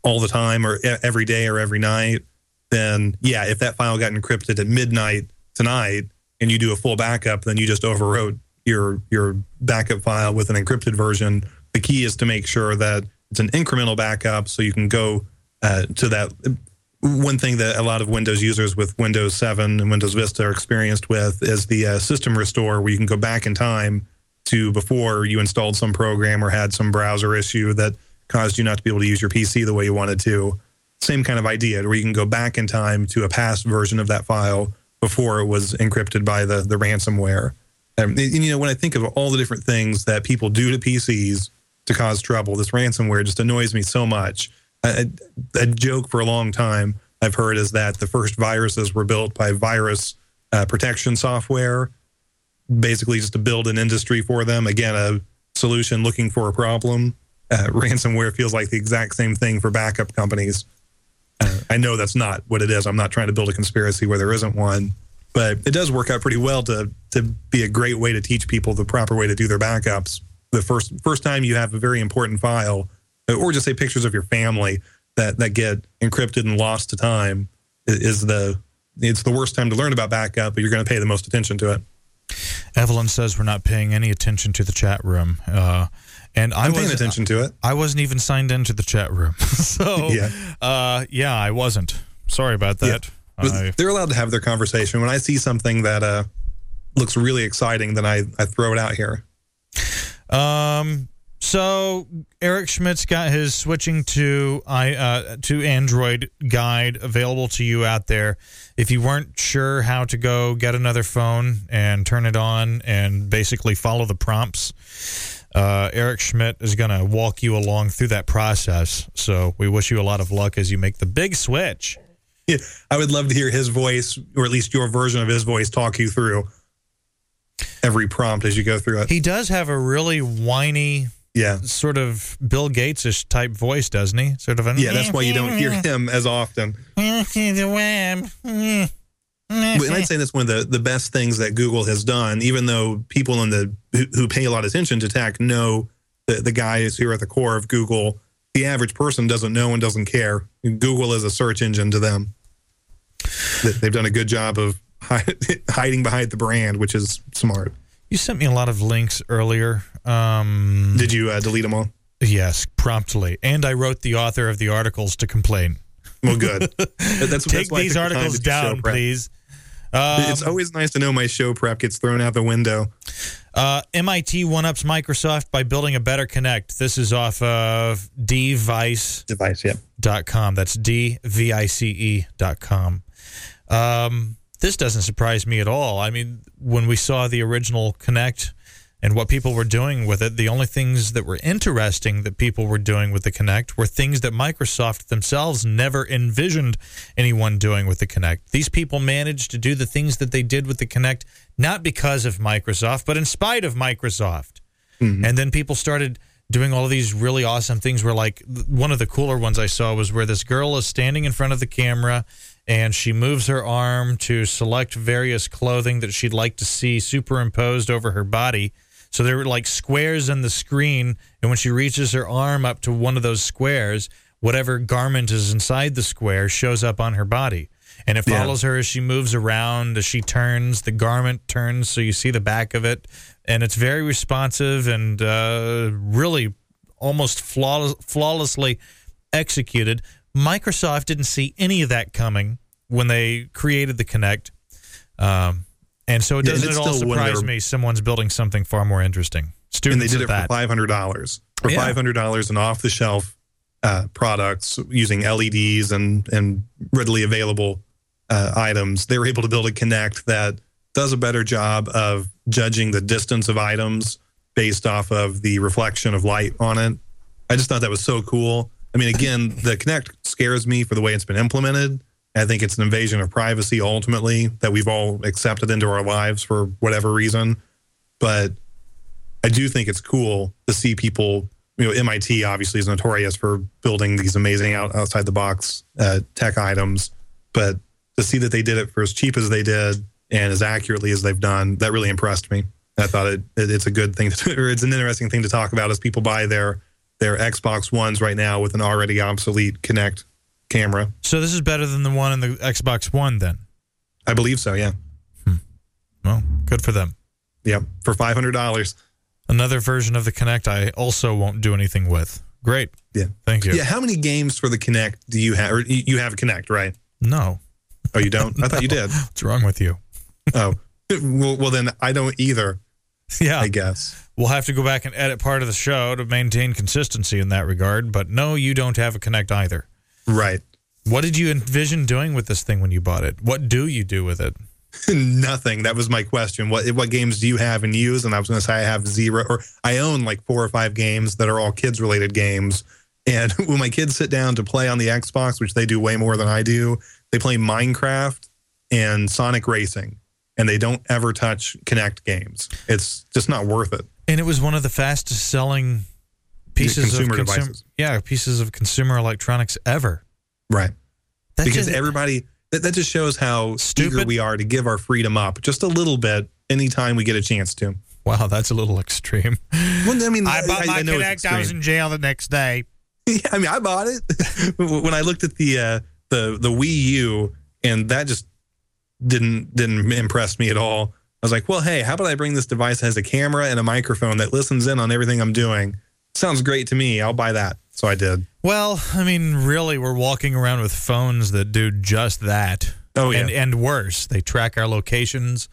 all the time or every day or every night, then yeah, if that file got encrypted at midnight tonight and you do a full backup, then you just overwrote your your backup file with an encrypted version. The key is to make sure that it's an incremental backup so you can go uh, to that. One thing that a lot of Windows users with Windows 7 and Windows Vista are experienced with is the uh, system restore, where you can go back in time to before you installed some program or had some browser issue that caused you not to be able to use your PC the way you wanted to. Same kind of idea, where you can go back in time to a past version of that file before it was encrypted by the the ransomware. And, and, you know, when I think of all the different things that people do to PCs to cause trouble, this ransomware just annoys me so much. A, a joke for a long time I've heard is that the first viruses were built by virus uh, protection software, basically just to build an industry for them. Again, a solution looking for a problem. Uh, ransomware feels like the exact same thing for backup companies. Uh, I know that's not what it is. I'm not trying to build a conspiracy where there isn't one, but it does work out pretty well to to be a great way to teach people the proper way to do their backups. The first first time you have a very important file, or just say pictures of your family that that get encrypted and lost to time, is the it's the worst time to learn about backup, but you're going to pay the most attention to it. Evelyn says we're not paying any attention to the chat room. Uh, and I I'm paying attention to it. I wasn't even signed into the chat room. so, Yeah. uh, yeah, I wasn't. Sorry about that. But I- they're allowed to have their conversation. When I see something that uh, looks really exciting, then I, I throw it out here. Um. So Eric Schmidt's got his switching to i uh, to Android guide available to you out there. If you weren't sure how to go get another phone and turn it on and basically follow the prompts, uh, Eric Schmidt is going to walk you along through that process. So we wish you a lot of luck as you make the big switch. Yeah, I would love to hear his voice, or at least your version of his voice, talk you through every prompt as you go through it. He does have a really whiny, Yeah. sort of Bill Gates-ish type voice, doesn't he? Sort of a Yeah, that's why you don't hear him as often. the web. And I'd say that's one of the, the best things that Google has done, even though people in the who, who pay a lot of attention to tech know that the guys who are at the core of Google. The average person doesn't know and doesn't care. Google is a search engine to them. They- They've done a good job of hiding behind the brand, which is smart. You sent me a lot of links earlier. Um, Did you uh, delete them all? yes, promptly, and I wrote the author of the articles to complain. Well, good. That's, Take that's why these took the articles to do show down, please. Um, it's always nice to know my show prep gets thrown out the window. Uh, MIT one ups Microsoft by building a better Kinect. This is off of device Device, yeah. dot com. That's D V I C E dot com. Um, this doesn't surprise me at all. I mean, when we saw the original Kinect and what people were doing with it, the only things that were interesting that people were doing with the Kinect were things that Microsoft themselves never envisioned anyone doing with the Kinect. These people managed to do the things that they did with the Kinect not because of Microsoft, but in spite of Microsoft. Mm-hmm. And then people started doing all of these really awesome things where like one of the cooler ones I saw was where this girl is standing in front of the camera and she moves her arm to select various clothing that she'd like to see superimposed over her body. So there were like squares in the screen and when she reaches her arm up to one of those squares, whatever garment is inside the square shows up on her body. And it Yeah. follows her as she moves around, as she turns, the garment turns so you see the back of it. And it's very responsive and uh, really almost flawless, flawlessly executed. Microsoft didn't see any of that coming when they created the Kinect. Um, and so it doesn't it's at all still one of surprise me someone's building something far more interesting. Students and they did it that. for five hundred dollars. For Yeah. five hundred dollars in off the shelf uh, products using LEDs and and readily available uh, items, they were able to build a Kinect that does a better job of judging the distance of items based off of the reflection of light on it. I just thought that was so cool. I mean, again, the Kinect scares me for the way it's been implemented, I think it's an invasion of privacy ultimately that we've all accepted into our lives for whatever reason. But I do think it's cool to see people. You know, MIT obviously is notorious for building these amazing out, outside the box uh, tech items, but to see that they did it for as cheap as they did and as accurately as they've done, that really impressed me. I thought it, it it's a good thing, to, or it's an interesting thing to talk about as people buy their their Xbox Ones right now with an already obsolete Kinect camera. So this is better than the one in the Xbox One, then. I believe so. Yeah. Hmm. Well, good for them. Yeah. For five hundred dollars. Another version of the Kinect I also won't do anything with. Great. Yeah. Thank you. Yeah. How many games for the Kinect do you have? Or you have a Kinect, right? No. Oh, you don't? I thought you did. What's wrong with you? Oh. Well, well, then I don't either. Yeah. I guess. We'll have to go back and edit part of the show to maintain consistency in that regard. But no, you don't have a Kinect either. Right. What did you envision doing with this thing when you bought it? What do you do with it? Nothing. That was my question. What what games do you have and use? And I was going to say I have zero, or I own like four or five games that are all kids related games. And when my kids sit down to play on the Xbox, which they do way more than I do, they play Minecraft and Sonic Racing, and they don't ever touch Kinect games. It's just not worth it. And it was one of the fastest selling pieces Consumer of consum- devices. Yeah, pieces of consumer electronics ever. Right. That because just- everybody that, that just shows how Stupid. eager we are to give our freedom up just a little bit anytime we get a chance to. Wow, that's a little extreme. Well, I mean, I bought my Kinect. I was in jail the next day. Yeah, I mean, I bought it when I looked at the uh, the the Wii U, and that just didn't didn't impress me at all. I was like, well, hey, how about I bring this device that has a camera and a microphone that listens in on everything I'm doing? Sounds great to me. I'll buy that. So I did. Well, I mean, really, we're walking around with phones that do just that. Oh, yeah. and, and worse, they track our locations.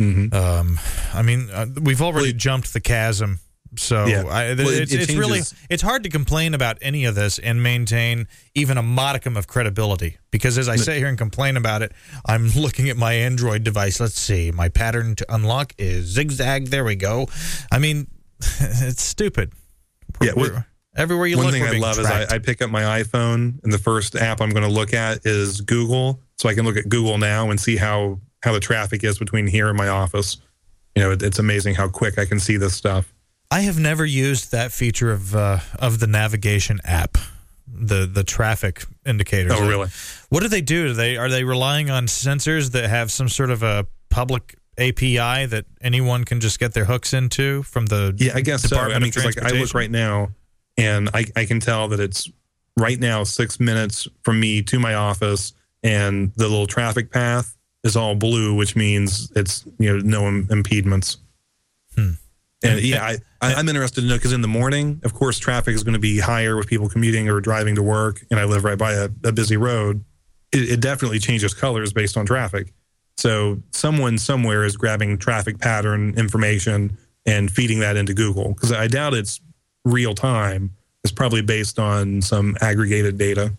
Mhm. Um, I mean, uh, we've already Well, jumped the chasm. So Yeah. I, Well, it- it's, it it's really it's hard to complain about any of this and maintain even a modicum of credibility. Because as I sit here and complain about it, I'm looking at my Android device. Let's see, my pattern to unlock is zigzag. There we go. I mean, it's stupid. Yeah, We're- everywhere you One look, thing we're I love tracked. is I, I pick up my iPhone, and the first app I'm going to look at is Google, so I can look at Google now and see how how the traffic is between here and my office. You know, it, it's amazing how quick I can see this stuff. I have never used that feature of uh, of the navigation app, the the traffic indicators. Oh, really? What do they do? Do they are they relying on sensors that have some sort of a public API that anyone can just get their hooks into from the Yeah, I guess so. I mean, because like I look right now, and I I can tell that it's right now six minutes from me to my office, and the little traffic path is all blue, which means it's you know no im- impediments. Hmm. And yeah, I, I, I'm interested to know because in the morning, of course, traffic is going to be higher with people commuting or driving to work, and I live right by a, a busy road. It, it definitely changes colors based on traffic. So someone somewhere is grabbing traffic pattern information and feeding that into Google because I doubt it's real time. It's probably based on some aggregated data.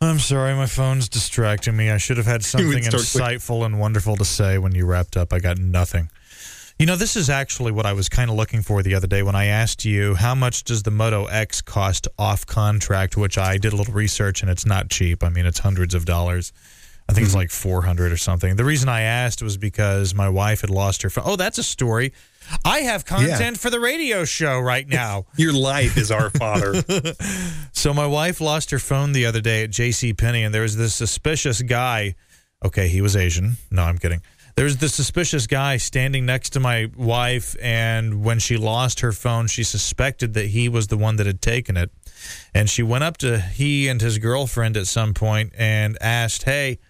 I'm sorry, my phone's distracting me. I should have had something insightful and wonderful to say when you wrapped up. I got nothing. You know, this is actually what I was kind of looking for the other day when I asked you how much does the Moto X cost off contract, which I did a little research and it's not cheap. I mean, it's hundreds of dollars. I think it's hmm. like 400 or something. The reason I asked was because my wife had lost her phone. Oh, that's a story. I have content for the radio show right now. Your life is our father. So my wife lost her phone the other day at J.C. Penney, and there was this suspicious guy. Okay, he was Asian. No, I'm kidding. There was this suspicious guy standing next to my wife, and when she lost her phone, she suspected that he was the one that had taken it. And she went up to he and his girlfriend at some point and asked, "Hey,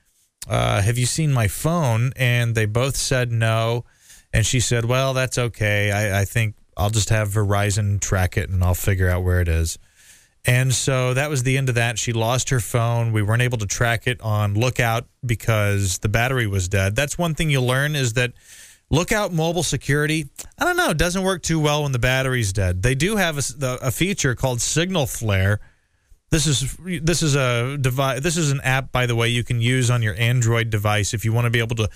uh, have you seen my phone?" And they both said no. And she said, "Well, that's okay. I, I think I'll just have Verizon track it, and I'll figure out where it is." And so that was the end of that. She lost her phone. We weren't able to track it on Lookout because the battery was dead. That's one thing you'll learn is that Lookout mobile security, I don't know, doesn't work too well when the battery's dead. They do have a, a feature called Signal Flare. This is this is a device. This is an app, by the way, you can use on your Android device if you want to be able to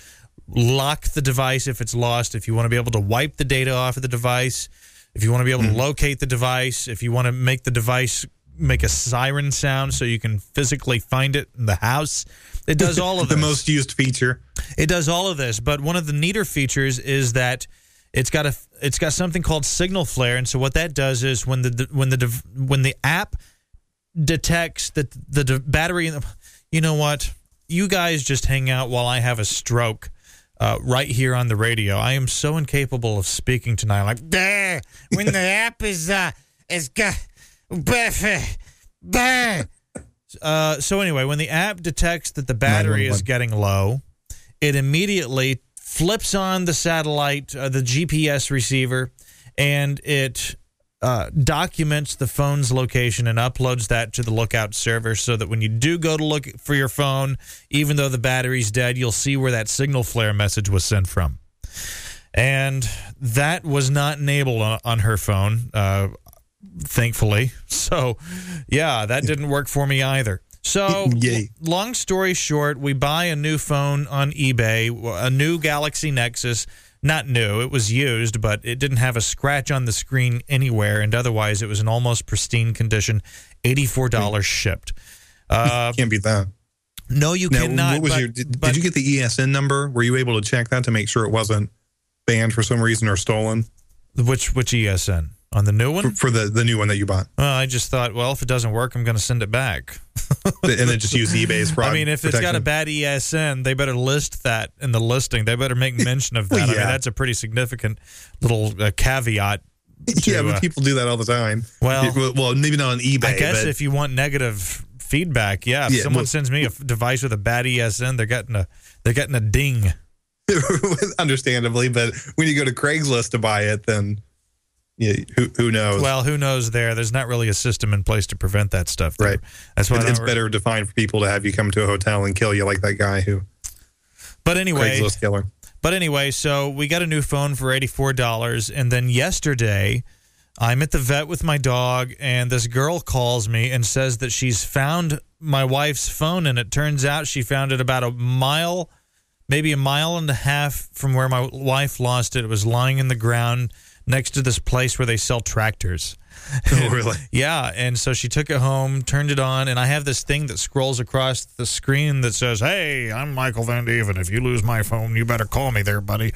lock the device if it's lost. If you want to be able to wipe the data off of the device. If you want to be able to hmm. locate the device. If you want to make the device make a siren sound so you can physically find it in the house. It does all of the most used feature. It does all of this, but one of the neater features is that it's got a it's got something called signal flare, and so what that does is when the when the when the app detects that the de- battery, you know what, you guys just hang out while I have a stroke. Uh, right here on the radio, I am so incapable of speaking tonight. Like, "Bah, when the app is uh, is got, bah, bah." Uh, so anyway, when the app detects that the battery is getting low, it immediately flips on the satellite, uh, the GPS receiver, and it uh, documents the phone's location and uploads that to the lookout server so that when you do go to look for your phone, even though the battery's dead, you'll see where that signal flare message was sent from. And that was not enabled on, on her phone, uh, thankfully. So, yeah, that didn't work for me either. So, Yay. long story short, we buy a new phone on eBay, a new Galaxy Nexus. Not new, it was used, but it didn't have a scratch on the screen anywhere, and otherwise, it was in almost pristine condition. Eighty-four dollars shipped. Uh, Can't beat that. no, you Now, cannot. what was but- your? Did, but- did you get the ESN number? Were you able to check that to make sure it wasn't banned for some reason or stolen which which ESN on the new one? for the the new one that you bought? Well, I just thought, well, if it doesn't work, I'm going to send it back. and then just use eBay's fraud. I mean, if it's got a bad ESN, they better list that in the listing. They better make mention of that. Well, I mean, that's a pretty significant little uh, caveat. to, yeah, but uh, people do that all the time. Well- well, well, maybe not on eBay. I guess but if you want negative feedback, yeah. If Yeah, someone well- sends me a f- device with a bad ESN, they're getting a they're getting a ding. understandably, but when you go to Craigslist to buy it, then yeah, who who knows? Well, who knows? There, there's not really a system in place to prevent that stuff. Right. That's why It- it's don't- better defined for people to have you come to a hotel and kill you like that guy who But anyway, Craigslist killer. But anyway, so we got a new phone for $84. And then yesterday, I'm at the vet with my dog, and this girl calls me and says that she's found my wife's phone. And it turns out she found it about a mile, maybe a mile and a half from where my wife lost it. It was lying in the ground next to this place where they sell tractors. Oh, really? Yeah, and so she took it home, turned it on, and I have this thing that scrolls across the screen that says, "Hey, I'm Michael Van Deven. If you lose my phone, you better call me there, buddy."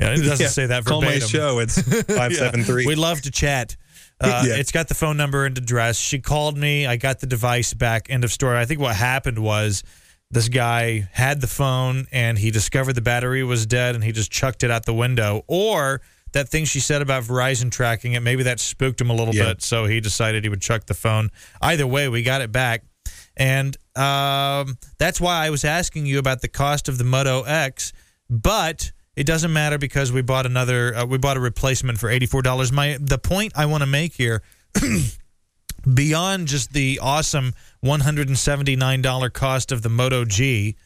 Yeah, it doesn't Yeah, say that Call my show. It's five seven three. We'd love to chat. Uh, Yeah. It's got the phone number and address. She called me. I got the device back. End of story. I think what happened was this guy had the phone and he discovered the battery was dead and he just chucked it out the window. Or that thing she said about Verizon tracking it, maybe that spooked him a little Yeah. bit. So he decided he would chuck the phone. Either way, we got it back. And um, that's why I was asking you about the cost of the Moto X, but it doesn't matter because we bought another. Uh, we bought a replacement for eighty four dollars. My the point I want to make here, beyond just the awesome one hundred and seventy nine dollar cost of the Moto G,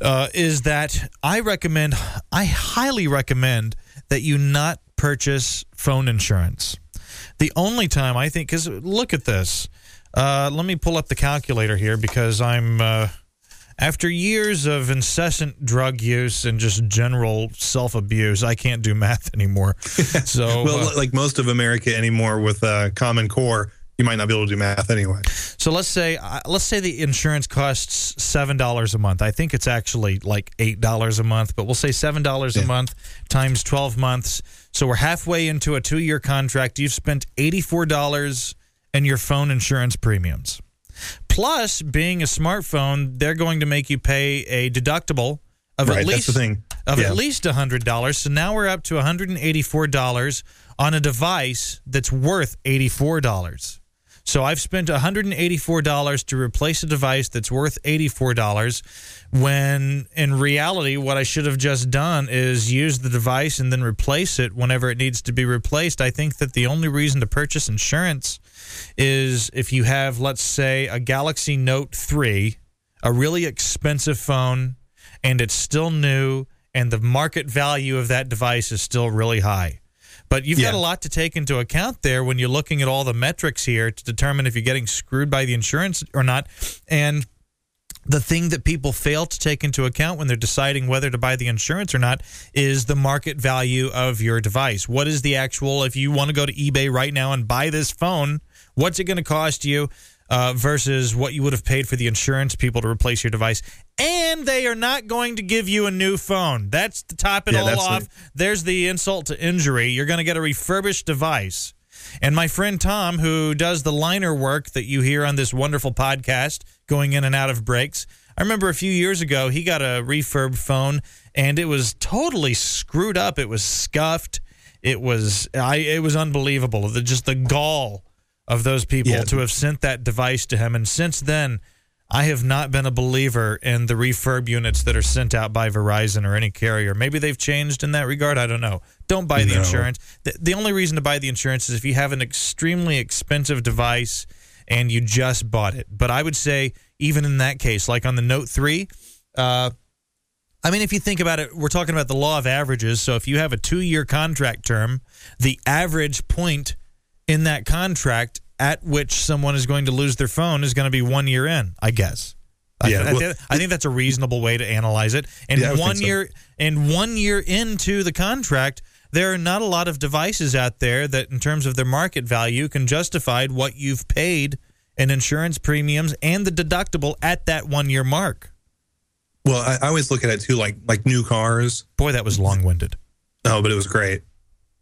uh, is that I recommend, I highly recommend that you not purchase phone insurance. The only time I think, because look at this. Uh, let me pull up the calculator here because I'm, uh, after years of incessant drug use and just general self abuse, I can't do math anymore. So, well, uh, like most of America anymore with uh, Common Core, you might not be able to do math anyway. So let's say uh, let's say the insurance costs seven dollars a month. I think it's actually like eight dollars a month, but we'll say seven dollars a month times twelve months. So we're halfway into a two-year contract. You've spent eighty-four dollars in your phone insurance premiums. Plus, being a smartphone, they're going to make you pay a deductible of Right, at least the thing. of Yeah. at least hundred dollars. So now we're up to one hundred and eighty-four dollars on a device that's worth eighty-four dollars. So I've spent $184 to replace a device that's worth $84 when in reality what I should have just done is use the device and then replace it whenever it needs to be replaced. I think that the only reason to purchase insurance is if you have let's say a Galaxy Note 3, a really expensive phone and it's still new and the market value of that device is still really high. But you've got a lot to take into account there when you're looking at all the metrics here to determine if you're getting screwed by the insurance or not. And the thing that people fail to take into account when they're deciding whether to buy the insurance or not is the market value of your device. What is the actual, if you want to go to eBay right now and buy this phone, What's it going to cost you uh, versus what you would have paid for the insurance people to replace your device? And they are not going to give you a new phone. That's to top it Yeah, all off. the- There's the insult to injury. You're going to get a refurbished device. And my friend Tom, who does the liner work that you hear on this wonderful podcast, going in and out of breaks, I remember a few years ago he got a refurb phone and it was totally screwed up. It was scuffed. It was I. It was unbelievable. The, just the gall of those people Yeah. to have sent that device to him. And since then, I have not been a believer in the refurb units that are sent out by Verizon or any carrier. Maybe they've changed in that regard. I don't know. Don't buy the No. insurance. The, the only reason to buy the insurance is if you have an extremely expensive device and you just bought it. But I would say, even in that case, like on the Note 3, uh, I mean, if you think about it, we're talking about the law of averages. So if you have a two year contract term, the average point in that contract at which someone is going to lose their phone is going to be one year in, I guess. I- Yeah, I, well- I think that's a reasonable way to analyze it. And Yeah, one so. year and one year into the contract, there are not a lot of devices out there that, in terms of their market value, can justify what you've paid in insurance premiums and the deductible at that one year mark. Well, I, I always look at it too, like like new cars. Boy, that was long winded. No, oh, but it was great.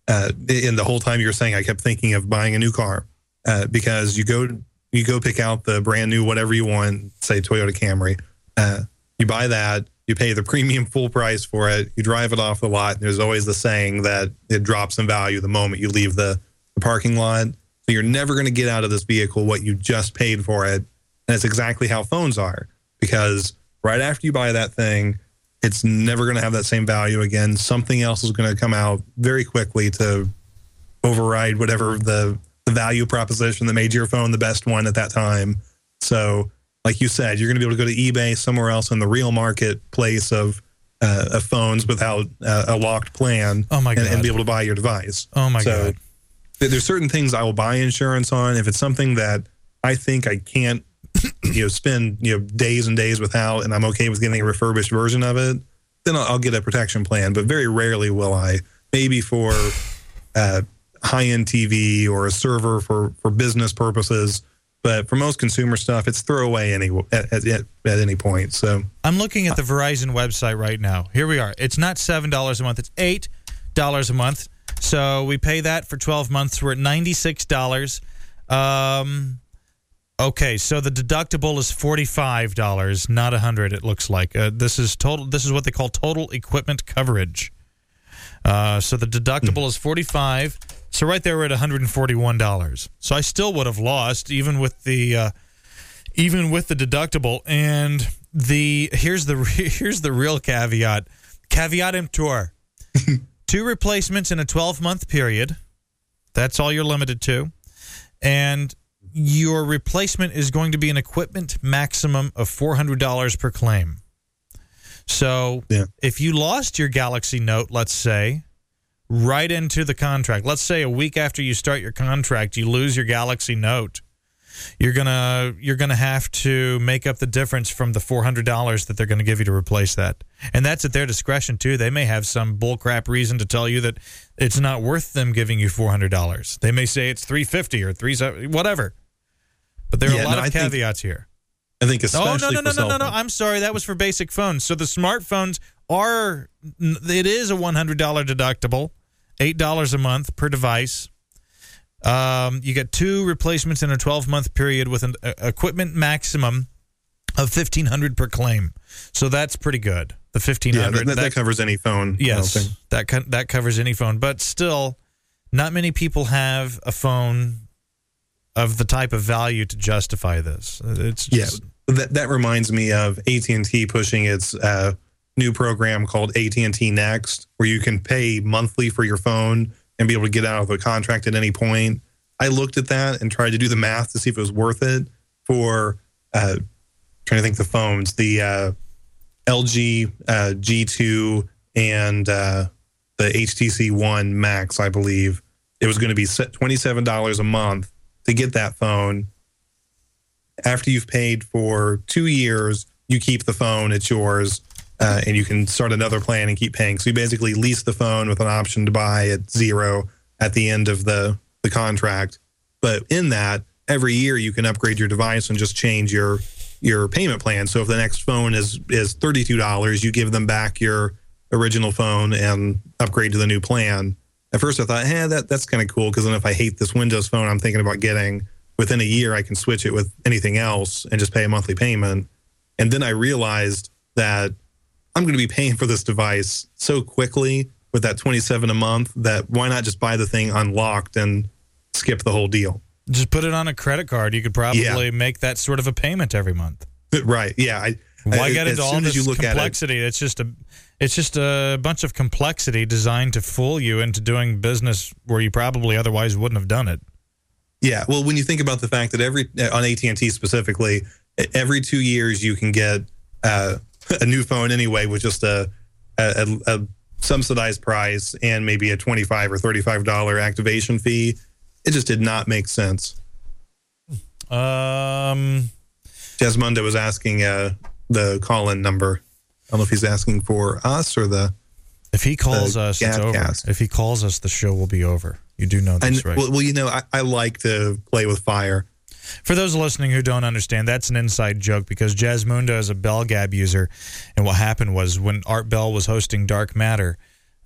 Uh, the whole time you were saying, I kept thinking of buying a new car uh, because you go you go pick out the brand new whatever you want, say Toyota Camry. Uh, you buy that, you pay the premium full price for it, you drive it off the lot. And there's always the saying that it drops in value the moment you leave the, the parking lot. So you're never going to get out of this vehicle what you just paid for it. And it's exactly how phones are because right after you buy that thing, it's never going to have that same value again. Something else is going to come out very quickly to override whatever the, the value proposition that made your phone the best one at that time. So, like you said, you're going to be able to go to eBay somewhere else in the real marketplace of, uh, of phones without uh, a locked plan Oh, my and, and be able to buy your device. Oh, my so, God. th- There's certain things I will buy insurance on. If it's something that I think I can't you know spend you know days and days without and i'm okay with getting a refurbished version of it then i'll, I'll get a protection plan but very rarely will i maybe for uh, high-end tv or a server for for business purposes but for most consumer stuff it's throwaway any at, at, at any point so I'm looking at the Verizon website right now. Here we are. It's not seven dollars a month. It's eight dollars a month. So we pay that for twelve months. We're at ninety six dollars. Um, okay, so the deductible is forty five dollars, not a hundred. It looks like uh, this is total. This is what they call total equipment coverage. Uh, so the deductible is forty five. So right there we're at one hundred and forty one dollars. So I still would have lost even with the. Uh, even with the deductible and the here's the here's the real caveat caveat emptor two replacements in a 12 month period that's all you're limited to and your replacement is going to be an equipment maximum of $400 per claim so Yeah. if you lost your galaxy note let's say right into the contract let's say a week after you start your contract you lose your galaxy note you're gonna you're gonna have to make up the difference from the four hundred dollars that they're gonna give you to replace that, and that's at their discretion too. They may have some bullcrap reason to tell you that it's not worth them giving you four hundred dollars. They may say it's three fifty or three whatever. But there are Yeah, a lot no, of I think caveats here. i think especially. Oh no no no no no no! I'm sorry, that was for basic phones. So the smartphones are it is a one hundred dollar deductible, eight dollars a month per device. Um, you get two replacements in a 12 month period with an uh, equipment maximum of 1500 per claim. So that's pretty good. The yeah 1500 that, that covers any phone Yes, that that covers any phone, but still, not many people have a phone of the type of value to justify this. It's Yeah, that that reminds me of AT and T pushing its uh, new program called AT and T Next, where you can pay monthly for your phone and be able to get out of a contract at any point. I looked at that and tried to do the math to see if it was worth it for uh, trying to think the phones, the uh, LG uh, G2 and uh, the HTC One Max, I believe. It was going to be $27 a month to get that phone after you've paid for two years, you keep the phone, it's yours, uh, and you can start another plan and keep paying. So you basically lease the phone with an option to buy at zero at the end of the, the contract. But in that, every year you can upgrade your device and just change your your payment plan. So if the next phone is is thirty two dollars, you give them back your original phone and upgrade to the new plan. At first, I thought, "Hey, that that's kind of cool." Because then, if I hate this Windows phone, I'm thinking about getting within a year, I can switch it with anything else and just pay a monthly payment. And then I realized that I'm going to be paying for this device so quickly with that 27 a month that why not just buy the thing unlocked and skip the whole deal? Just put it on a credit card. You could probably Yeah. make that sort of a payment every month. Right? Yeah. I, Why I- get as into all as this you look at it, complexity? It's just a, it's just a bunch of complexity designed to fool you into doing business where you probably otherwise wouldn't have done it. Yeah, well, when you think about the fact that every on AT and T specifically, every two years you can get uh, a new phone anyway with just a, a, a subsidized price and maybe a twenty five or thirty five dollar activation fee, it just did not make sense. Um, Desmondo was asking uh, the call in number. I don't know if he's asking for us or the. if he calls us, it's over. Gadcast. If he calls us, the show will be over. You do know this, right? well, well, you know, I, I like to play with fire. For those listening who don't understand, that's an inside joke because Jasmunda is a Bell Gab user, and what happened was when Art Bell was hosting Dark Matter,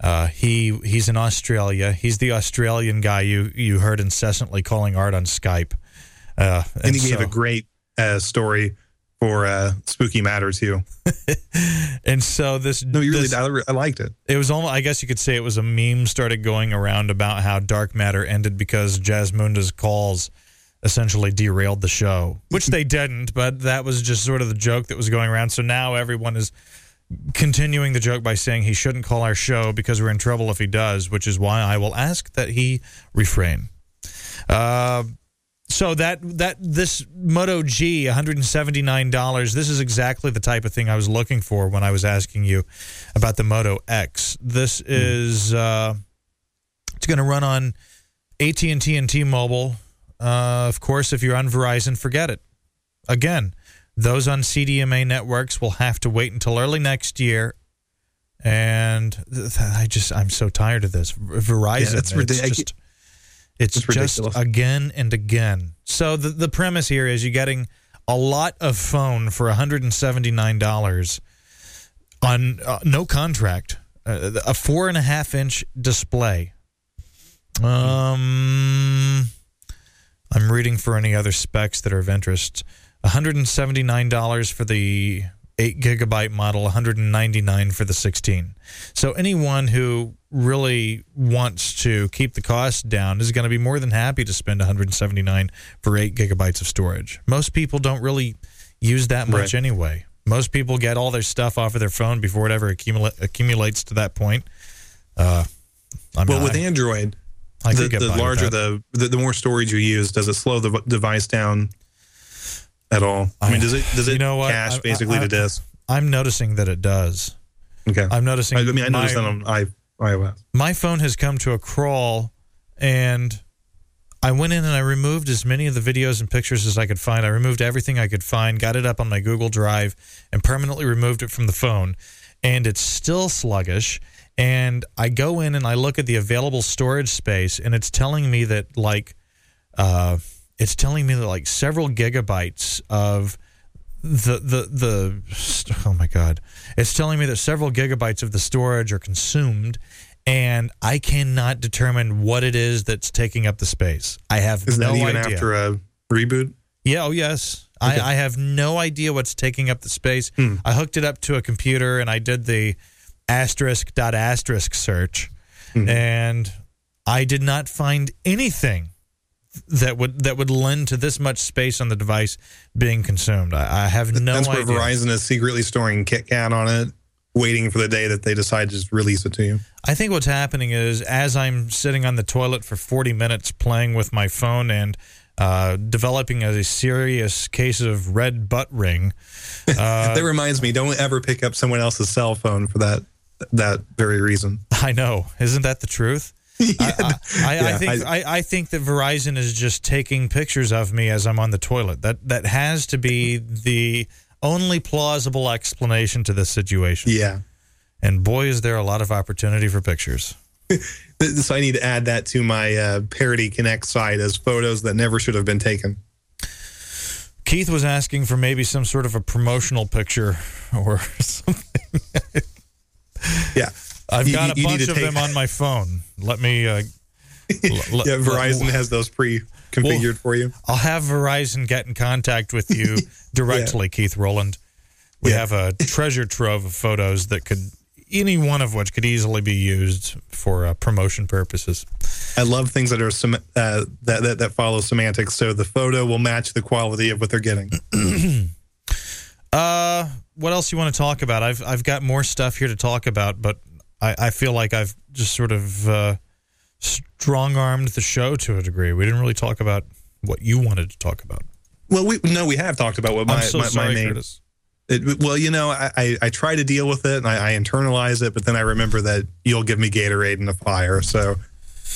uh, he he's in Australia. He's the Australian guy you you heard incessantly calling Art on Skype. Uh, And he so- gave a great uh, story for uh, Spooky Matter too. and so this No, you really, this- I, I liked it. it was almost I guess you could say it was a meme started going around about how Dark Matter ended because Jasmunda's calls essentially derailed the show, which they didn't, but that was just sort of the joke that was going around. So now everyone is continuing the joke by saying he shouldn't call our show because we're in trouble if he does, which is why I will ask that he refrain. Uh, so that that this Moto G, one hundred and seventy nine dollars. This is exactly the type of thing I was looking for when I was asking you about the Moto X. This is uh, it's going to run on AT and T and T Mobile. Uh, of course, if you're on Verizon, forget it. Again, those on CDMA networks will have to wait until early next year. And th- th- I just I'm so tired of this Verizon. Yeah, that's it's ridiculous. It's, It's just ridiculous. again and again. So the the premise here is you're getting a lot of phone for $179 on uh, no contract, uh, a four and a half inch display. Um, I'm reading for any other specs that are of interest. $179 for the 8 gigabyte model, 199 for the 16. So anyone who really wants to keep the cost down is going to be more than happy to spend 179 for 8 gigabytes of storage. Most people don't really use that much Right. anyway. Most people get all their stuff off of their phone before it ever accumula- accumulates to that point. Uh, I'm Well, not- with Android, I the, the larger the, the the more storage you use, does it slow the v- device down at all? I mean, does it does it You know what? cache I- basically I- the disk? I'm noticing that it does. Okay, I'm noticing. I, I mean, I noticed my- that on I, iOS. my phone has come to a crawl and I went in and I removed as many of the videos and pictures as I could find. I removed everything I could find, got it up on my Google Drive, and permanently removed it from the phone. And it's still sluggish. And I go in and I look at the available storage space, and it's telling me that, like, uh, it's telling me that, like, several gigabytes of the the the oh my god it's telling me that several gigabytes of the storage are consumed and i cannot determine what it is that's taking up the space i have Is no that even idea after a reboot? yeah oh yes Okay. I, I have no idea what's taking up the space Hmm. i hooked it up to a computer and i did the asterisk dot asterisk search Mhm. and i did not find anything that would that would lend to this much space on the device being consumed. I, I have no That's where idea. Verizon is secretly storing KitKat on it, waiting for the day that they decide to just release it to you. I think what's happening is as I'm sitting on the toilet for 40 minutes playing with my phone and uh, developing a serious case of red butt ring. Uh, that reminds me, don't ever pick up someone else's cell phone for that that very reason. I know, isn't that the truth? I, I, think I, I think that Verizon is just taking pictures of me as I'm on the toilet. That that has to be the only plausible explanation to this situation. Yeah. And boy, is there a lot of opportunity for pictures. So I need to add that to my uh, Parody Connect site as photos that never should have been taken. Keith was asking for maybe some sort of a promotional picture or something. Yeah. I've You- got a bunch of take- them on my phone. Let me. Uh, l- Yeah, Verizon has those pre-configured for you. I'll have Verizon get in contact with you directly, Keith Rowland. We Yeah. have a treasure trove of photos that could, any one of which could easily be used for uh, promotion purposes. I love things that are sem- uh, that, that that follow semantics. So the photo will match the quality of what they're getting. Uh, what else you want to talk about? I've I've got more stuff here to talk about, but I, I feel like I've just sort of uh, strong armed the show to a degree. We didn't really talk about what you wanted to talk about. Well, we no, we have talked about what my so my, my sorry, main. Curtis. It, well, you know, I, I, I try to deal with it and I, I internalize it, but then I remember that you'll give me Gatorade in the fire, so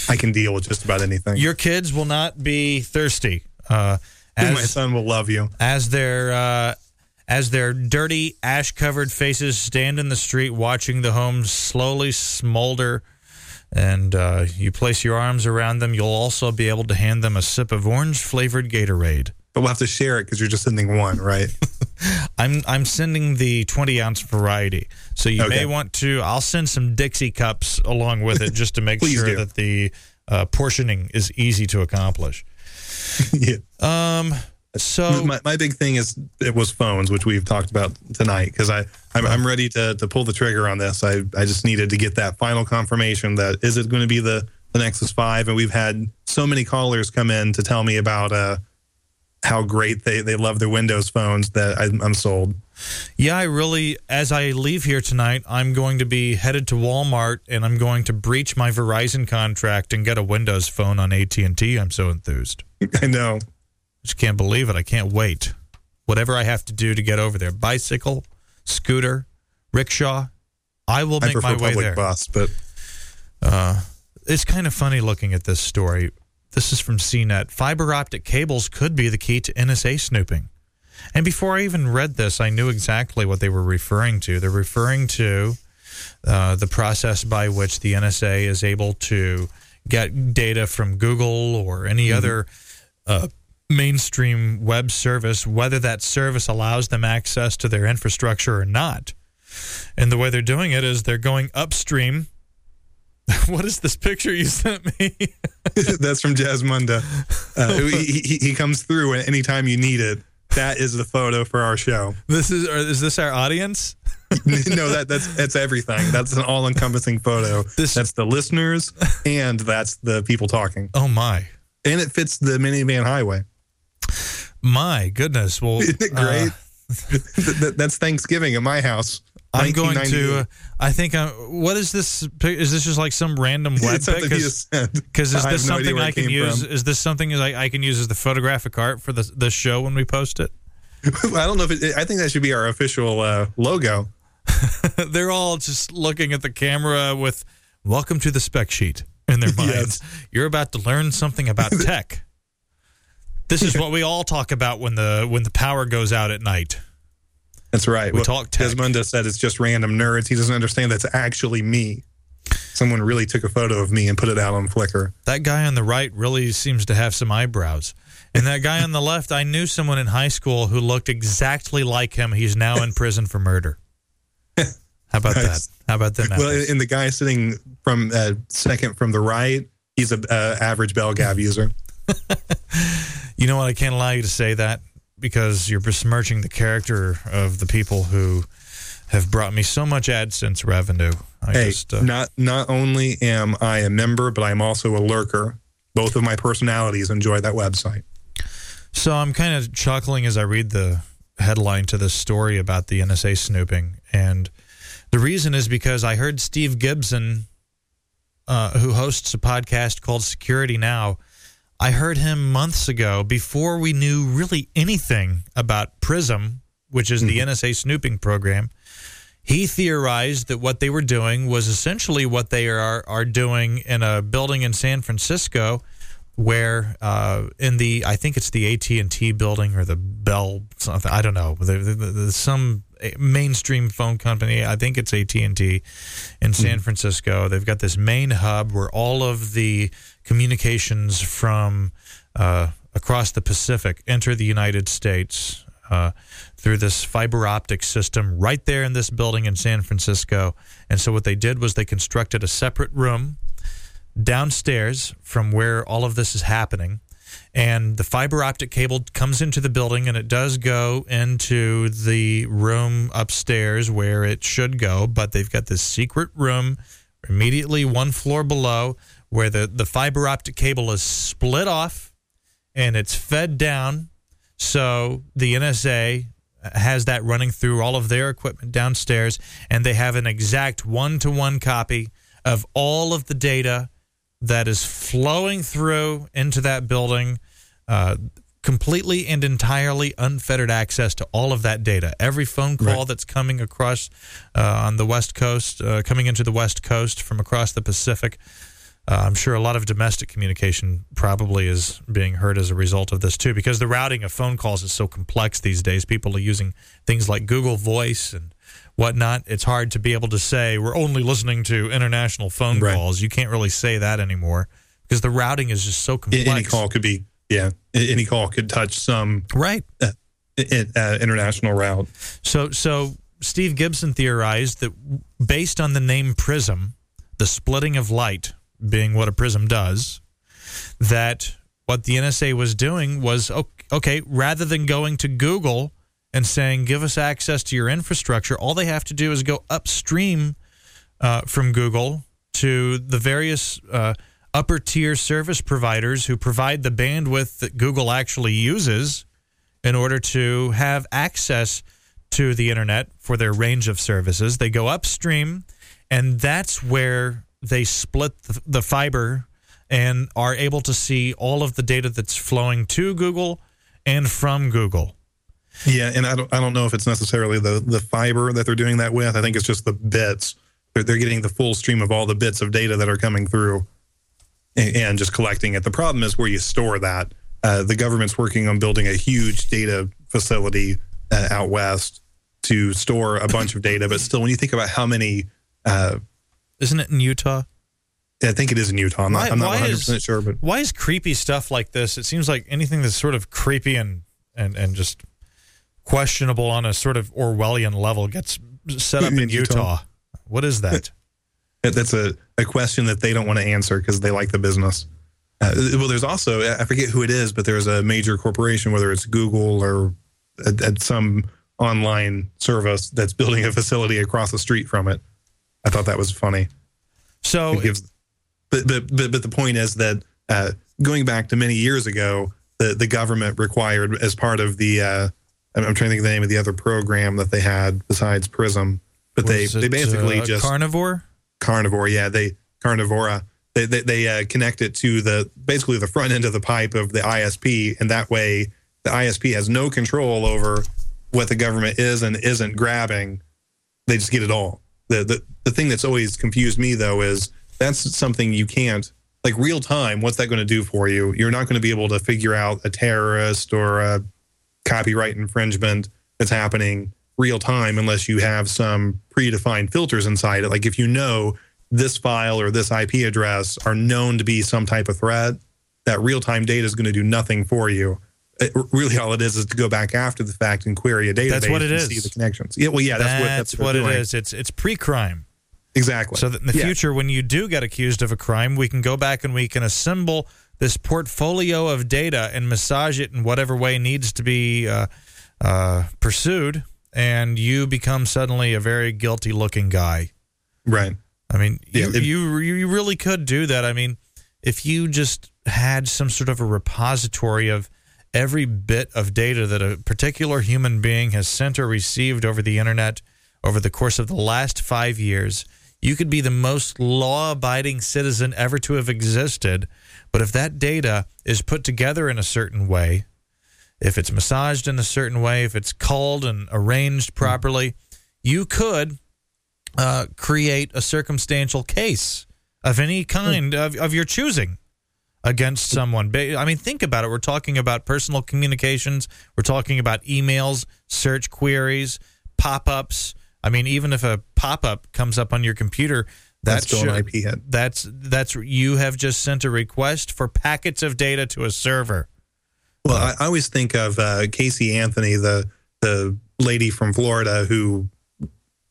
I can deal with just about anything. Your kids will not be thirsty. Uh, my son will love you. as their uh, as their dirty ash covered faces stand in the street watching the home slowly smolder and uh, you place your arms around them you'll also be able to hand them a sip of orange flavored gatorade But we'll have to share it because you're just sending one, right? i'm i'm sending the 20 ounce variety so you may want to i'll send some dixie cups along with it just to make sure do. that the uh, portioning is easy to accomplish yeah. um so my, my big thing is it was phones, which we've talked about tonight, because I I'm, I'm ready to to pull the trigger on this. I I just needed to get that final confirmation that is it going to be the the Nexus Five, and we've had so many callers come in to tell me about uh how great they they love their Windows phones that I, I'm sold. Yeah, I really, as I leave here tonight, I'm going to be headed to Walmart and I'm going to breach my Verizon contract and get a Windows phone on AT and T. I'm so enthused. I know. Just can't believe it. I can't wait. Whatever I have to do to get over there, bicycle, scooter, rickshaw, I will make prefer my way public there. bus, but Uh, it's kind of funny looking at this story. This is from CNET. Fiber optic cables could be the key to NSA snooping. And before I even read this, I knew exactly what they were referring to. They're referring to uh, the process by which the NSA is able to get data from Google or any other uh, mainstream web service, whether that service allows them access to their infrastructure or not. And the way they're doing it is they're going upstream. what is this picture you sent me? that's from Jasmunda. Uh, he, he, he comes through anytime you need it. That is the photo for our show. this is or is this our audience? no, that that's that's everything. That's an all-encompassing photo. This- that's the listeners, and that's the people talking, Oh my. and it fits the minivan highway. My goodness. Well, Isn't it uh, great? Th- that's Thanksgiving at my house. I'm going to. Uh, I think. I'm, what is this? Is this just like some random web pic? he just sent. Because is this no something where I can use? from. Is this something I, I can use as the photographic art for the this show when we post it? I don't know if it, I think that should be our official uh, logo. They're all just looking at the camera with "Welcome to the spec sheet" in their minds. You're about to learn something about tech. This is what we all talk about when the when the power goes out at night. That's right. We talk tech. Desmunda said it's just random nerds. He doesn't understand that's actually me. Someone really took a photo of me and put it out on Flickr. That guy on the right really seems to have some eyebrows. And that guy on the left, I knew someone in high school who looked exactly like him. He's now in prison for murder. How about that? How about that? Well, and the guy sitting from uh, second from the right, he's a uh, average Bell Gab user. You know what? I can't allow you to say that because you're besmirching the character of the people who have brought me so much AdSense revenue. I hey, just uh, not not only am I a member, but I'm also a lurker. Both of my personalities enjoy that website. So I'm kind of chuckling as I read the headline to this story about the NSA snooping, and the reason is because I heard Steve Gibson, uh, who hosts a podcast called Security Now. I heard him months ago before we knew really anything about Prism, which is the NSA snooping program. He theorized that what they were doing was essentially what they are are doing in a building in San Francisco, where uh, in the I think it's the AT and T building or the Bell something I don't know. There- there- There's some mainstream phone company. I think it's AT and T in San Francisco. They've got this main hub where all of the communications from uh, across the Pacific enter the United States uh, through this fiber optic system right there in this building in San Francisco. And so what they did was they constructed a separate room downstairs from where all of this is happening. And the fiber optic cable comes into the building and it does go into the room upstairs where it should go. But they've got this secret room immediately one floor below where the, the fiber optic cable is split off and it's fed down. So the NSA has that running through all of their equipment downstairs, and they have an exact one to one copy of all of the data that is flowing through into that building. Uh, completely and entirely unfettered access to all of that data. Every phone call Right. that's coming across uh, on the West Coast, uh, coming into the West Coast from across the Pacific. Uh, I'm sure a lot of domestic communication probably is being heard as a result of this too, because the routing of phone calls is so complex these days. People are using things like Google Voice and whatnot. It's hard to be able to say we're only listening to international phone Right. calls. You can't really say that anymore because the routing is just so complex. Any call could be, yeah, any call could touch some right? uh, uh, international route. So, so Steve Gibson theorized that based on the name prism, the splitting of light being what a prism does, that what the NSA was doing was okay, rather than going to Google and saying, give us access to your infrastructure, all they have to do is go upstream uh, from Google to the various uh, upper tier service providers who provide the bandwidth that Google actually uses in order to have access to the internet for their range of services. They go upstream, and that's where they split the, the fiber and are able to see all of the data that's flowing to Google and from Google. Yeah, and I don't, I don't know if it's necessarily the the fiber that they're doing that with. I think it's just the bits. They're, they're getting the full stream of all the bits of data that are coming through, and, and just collecting it. The problem is where you store that. Uh, the government's working on building a huge data facility uh, out west to store a bunch of data. But still, when you think about how many, uh, Isn't it in Utah? I think it is in Utah. I'm not, Why- I'm not why 100 is- percent sure, but Why is creepy stuff like this? It seems like anything that's sort of creepy and and and just questionable on a sort of Orwellian level gets set up In in Utah. Utah. What is that? That- That's a, a question that they don't want to answer because they like the business. Uh, well, there's also, I forget who it is, but there's a major corporation, whether it's Google or at, at some online service that's building a facility across the street from it. I thought that was funny. So It gives, but, but, but, but the point is that uh, going back to many years ago, the, the government required, as part of the, uh, I'm I'm trying to think of the name of the other program that they had besides PRISM, but they, was they it, basically uh, just carnivore. carnivore yeah they carnivora. They they, they uh, connect it to the basically the front end of the pipe of the isp and that way the isp has no control over what the government is and isn't grabbing. They just get it all. The the, the thing that's always confused me though is that's something you can't like real time what's that going to do for you? You're not going to be able to figure out a terrorist or a copyright infringement that's happening real time unless you have some predefined filters inside it. Like if you know this file or this IP address are known to be some type of threat, that real time data is going to do nothing for you. Uh, it, really, all it is is to go back after the fact and query a database That's what it and is. see the connections. Yeah, well, yeah, that's, what that's what they're it is. It's it's pre-crime. Exactly. So that in the Yeah. future, when you do get accused of a crime, we can go back and we can assemble this portfolio of data and massage it in whatever way needs to be uh, uh, pursued, and you become suddenly a very guilty-looking guy. right. I mean, Yeah, you, it- you you really could do that. I mean, if you just had some sort of a repository of every bit of data that a particular human being has sent or received over the internet over the course of the last five years, you could be the most law abiding citizen ever to have existed. But if that data is put together in a certain way, if it's massaged in a certain way, if it's culled and arranged properly, you could uh, create a circumstantial case of any kind of, of your choosing against someone. I mean, think about it. We're talking about personal communications. We're talking about emails, search queries, pop ups. I mean, even if a pop up comes up on your computer, That's still an IP hit. That's that's you have just sent a request for packets of data to a server. Well, I, I always think of uh, Casey Anthony, the the lady from Florida who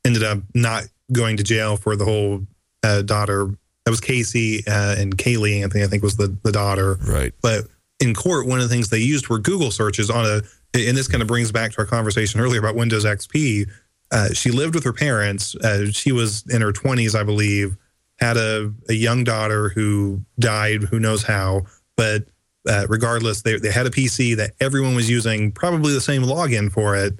ended up not going to jail for the whole uh, daughter. That was Casey uh, and Caylee Anthony, I think, was the the daughter. Right. But in court, one of the things they used were Google searches on a, and this kind of brings back to our conversation earlier about Windows XP. Uh, she lived with her parents. Uh, she was in her 20s, I believe, had a, a young daughter who died, who knows how. But uh, regardless, they, they had a PC that everyone was using probably the same login for it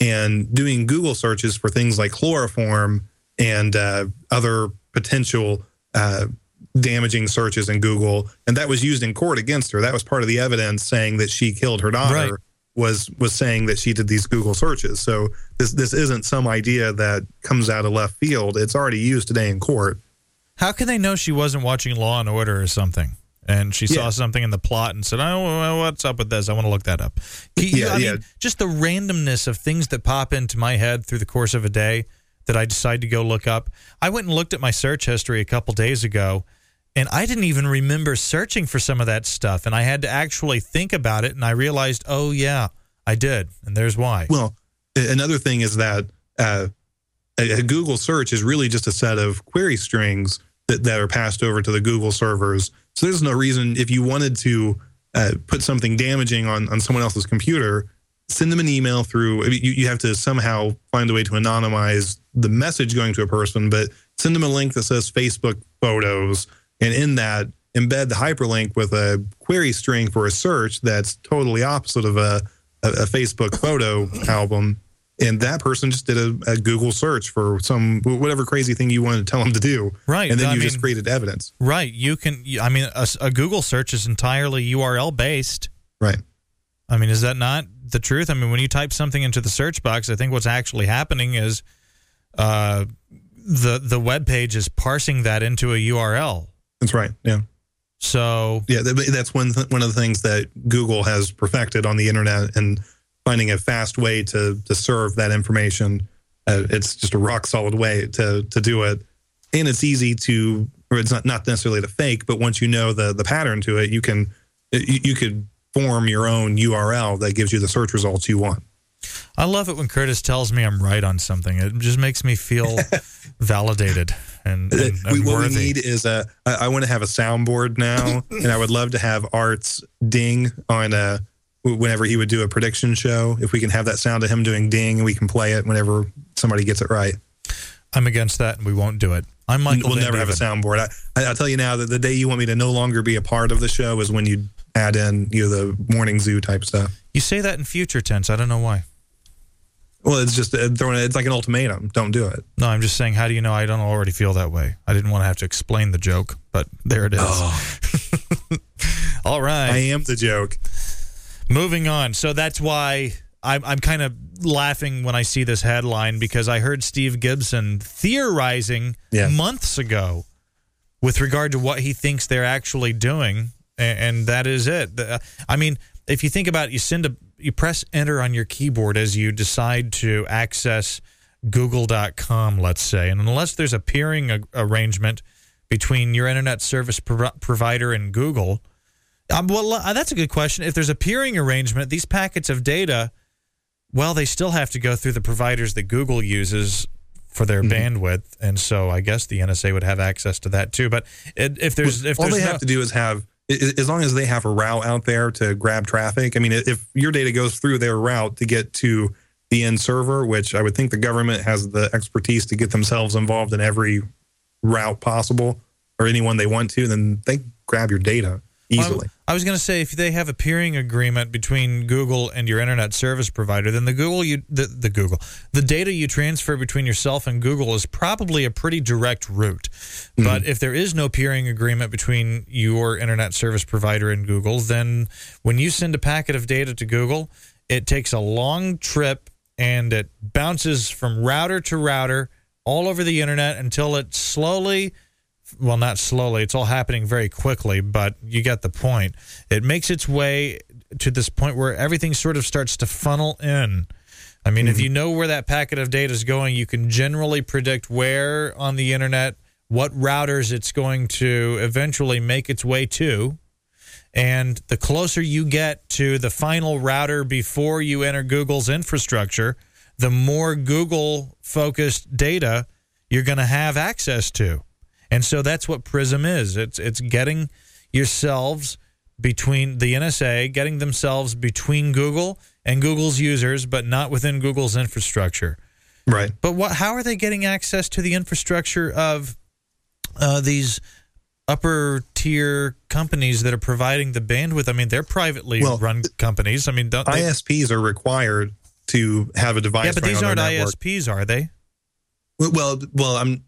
and doing Google searches for things like chloroform and uh, other potential uh, damaging searches in Google, and that was used in court against her. That was part of the evidence saying that she killed her daughter. Right. Was was saying that she did these Google searches. So this this isn't some idea that comes out of left field. It's already used today in court. How can they know she wasn't watching Law and Order or something? And she saw Yeah. something in the plot and said, "Oh, what's up with this? I want to look that up." You- Yeah, I yeah. mean, just the randomness of things that pop into my head through the course of a day that I decide to go look up. I went and looked at my search history a couple days ago, and I didn't even remember searching for some of that stuff, and I had to actually think about it, and I realized, oh yeah, I did, and there's why. Well, another thing is that uh, a, Google search is really just a set of query strings that, that are passed over to the Google servers. So there's no reason if you wanted to uh, put something damaging on, on someone else's computer, send them an email through. You, you have to somehow find a way to anonymize the message going to a person, but send them a link that says Facebook photos. And in that, embed the hyperlink with a query string for a search that's totally opposite of a, a, Facebook photo album. And that person just did a, a Google search for some whatever crazy thing you wanted to tell them to do. Right, And then I you mean- just created evidence. Right. You can. I mean, a, a Google search is entirely URL based. Right. I mean, is that not the truth? I mean, when you type something into the search box, I think what's actually happening is uh, the the web page is parsing that into a URL. That's right. Yeah. So Yeah, that's one th- one of the things that Google has perfected on the internet and finding a fast way to to serve that information. Uh, it's just a rock solid way to to do it, and it's easy to, or it's not not necessarily to fake, but once you know the the pattern to it, you can you, you could form your own URL that gives you the search results you want. I love it when Curtis tells me I'm right on something. It just makes me feel validated and, and, Uh, we, and what we need is a. I, I want to have a soundboard now, and I would love to have Art's ding on a whenever he would do a prediction show. If we can have that sound of him doing ding, and we can play it whenever somebody gets it right. I'm against that, and we won't do it. I'm Michael. we'll Van never have a soundboard. I, I, I'll tell you now that the day you want me to no longer be a part of the show is when you add in you know the morning zoo type stuff. You say that in future tense. I don't know why. Well, it's just uh, throwing. It's like an ultimatum. Don't do it. No, I'm just saying. How do you know I don't already feel that way? I didn't want to have to explain the joke, but there it is. All right. I am the joke. Moving on. So that's why I'm, I'm kind of laughing when I see this headline because I heard Steve Gibson theorizing Yeah. months ago with regard to what he thinks they're actually doing, and, and that is it. The- I mean, if you think about it, you send a you press enter on your keyboard as you decide to access google.com let's say and unless there's a peering a- arrangement between your internet service pro- provider and google um, well, uh, that's a good question. If there's a peering arrangement, these packets of data, well, they still have to go through the providers that Google uses for their Mm-hmm. bandwidth, and so I guess the NSA would have access to that too. But it, if there's if all there's they no, have to do is have as long as they have a route out there to grab traffic. I mean, if your data goes through their route to get to the end server, which I would think the government has the expertise to get themselves involved in every route possible or anyone they want to, then they grab your data easily. I was going to say if they have a peering agreement between Google and your internet service provider, then the Google you the, the Google the data you transfer between yourself and Google is probably a pretty direct route. Mm-hmm. But if there is no peering agreement between your internet service provider and Google, then when you send a packet of data to Google, it takes a long trip and it bounces from router to router all over the internet until it slowly well, not slowly. It's all happening very quickly, but you get the point. It makes its way to this point where everything sort of starts to funnel in. I mean, if mm-hmm. you know where that packet of data is going, you can generally predict where on the internet, what routers it's going to eventually make its way to. And the closer you get to the final router before you enter Google's infrastructure, the more Google focused data you're going to have access to. And so that's what Prism is. It's it's getting yourselves between the NSA, getting themselves between Google and Google's users, but not within Google's infrastructure. Right. But what? How are they getting access to the infrastructure of uh, these upper tier companies that are providing the bandwidth? I mean, they're privately Well, run companies. I mean, don't they? ISPs are required to have a device. yeah, but these aren't network. ISPs, are they? Well, well, I'm.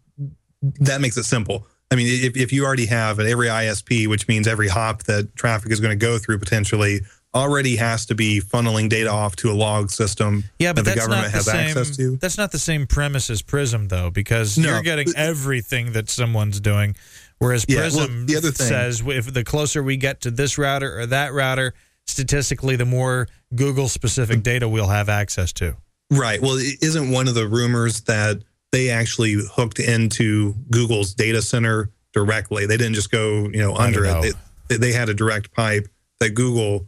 That makes it simple. I mean, if, if you already have at every ISP, which means every hop that traffic is going to go through potentially already has to be funneling data off to a log system Yeah, but that the government the has same. access to. That's not the same premise as Prism, though, because No. you're getting everything that someone's doing. Whereas Yeah, well, Prism the other thing- says if the closer we get to this router or that router, statistically, the more Google specific Mm. data we'll have access to. Right. Well, is isn't one of the rumors that they actually hooked into Google's data center directly? They didn't just go, you know, under don't it. They, they had a direct pipe that Google,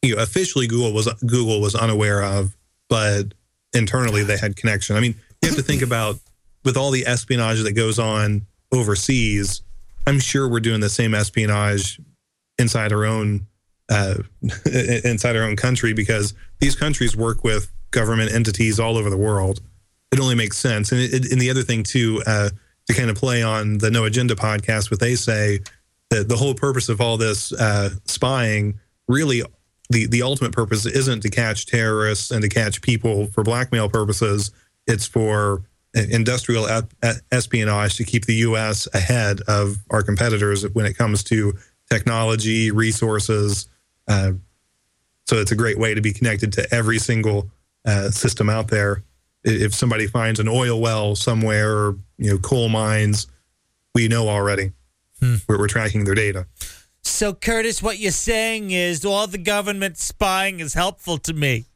you know, officially Google was Google was unaware of, but internally they had connection. I mean, you have to think about with all the espionage that goes on overseas. I'm sure we're doing the same espionage inside our own uh, inside our own country because these countries work with government entities all over the world. It only makes sense. And, it, and the other thing too, uh, to kind of play on the No Agenda podcast, what they say that the whole purpose of all this uh, spying really. The, the ultimate purpose isn't to catch terrorists and to catch people for blackmail purposes. It's for industrial espionage to keep the U.S. ahead of our competitors when it comes to technology, resources. Uh, so it's a great way to be connected to every single uh, system out there. I- If somebody finds an oil well somewhere, or you know, coal mines, we know already. Hmm. We're, we're tracking their data. So, Curtis, what you're saying is all the government spying is helpful to me.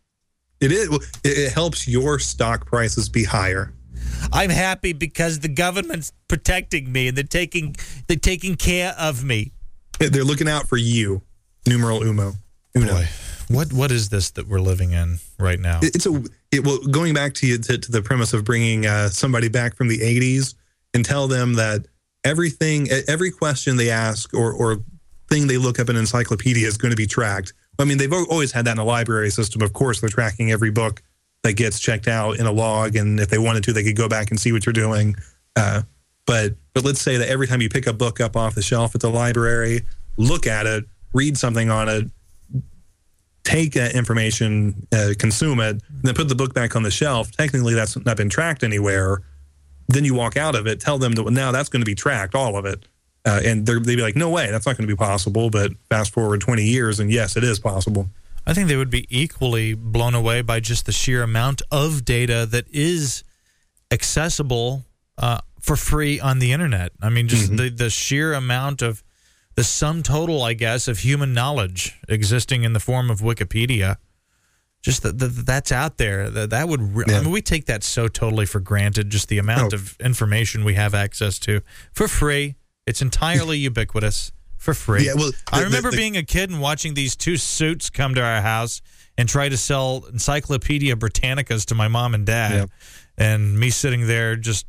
It is. It, it helps your stock prices be higher. I'm happy because the government's protecting me and they're taking they're taking care of me. They're looking out for you. Numeral umo. Uno. Boy, what what is this that we're living in right now? It- it's a it, well going back to, to to the premise of bringing uh, somebody back from the 80s and tell them that everything every question they ask or or thing they look up in an encyclopedia is going to be tracked. I mean they've always had that in a library system. Of course they're tracking every book that gets checked out in a log and if they wanted to they could go back and see what you're doing. Uh, but but let's say that every time you pick a book up off the shelf at the library look at it read something on it take that information, uh, consume it, then put the book back on the shelf. Technically, that's not been tracked anywhere. Then you walk out of it, tell them that well, now that's going to be tracked, all of it. Uh, and they'd be like, no way, that's not going to be possible. But fast forward 20 years, and yes, it is possible. I think they would be equally blown away by just the sheer amount of data that is accessible uh, for free on the internet. I mean, just the, the sheer amount of the sum total, I guess, of human knowledge existing in the form of Wikipedia. Just that that that's out there. That that would. Re- I mean, we take that so totally for granted. Just the amount Oh. of information we have access to for free. It's entirely ubiquitous for free. Yeah, well, I the- remember the- being a kid and watching these two suits come to our house and try to sell Encyclopedia Britannicas to my mom and dad, Yeah. and me sitting there just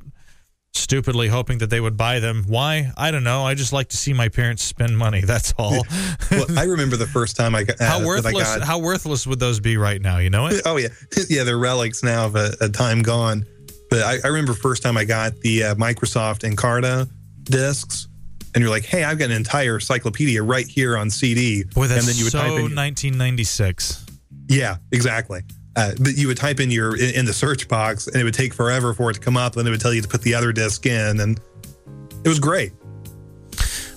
stupidly hoping that they would buy them. Why? I don't know. I just like to see my parents spend money. That's all. Well, I remember the first time I got. Uh, how worthless? got- How worthless would those be right now? You know it. Oh yeah, yeah. They're relics now of a, a time gone. But I, I remember first time I got the uh, Microsoft Encarta discs, and you're like, "Hey, I've got an entire encyclopedia right here on CD." Boy, that's and then you would so type in, 1996. Yeah, exactly. Uh, but you would type in your in, in the search box, and it would take forever for it to come up. and it would tell you to put the other disc in, and it was great.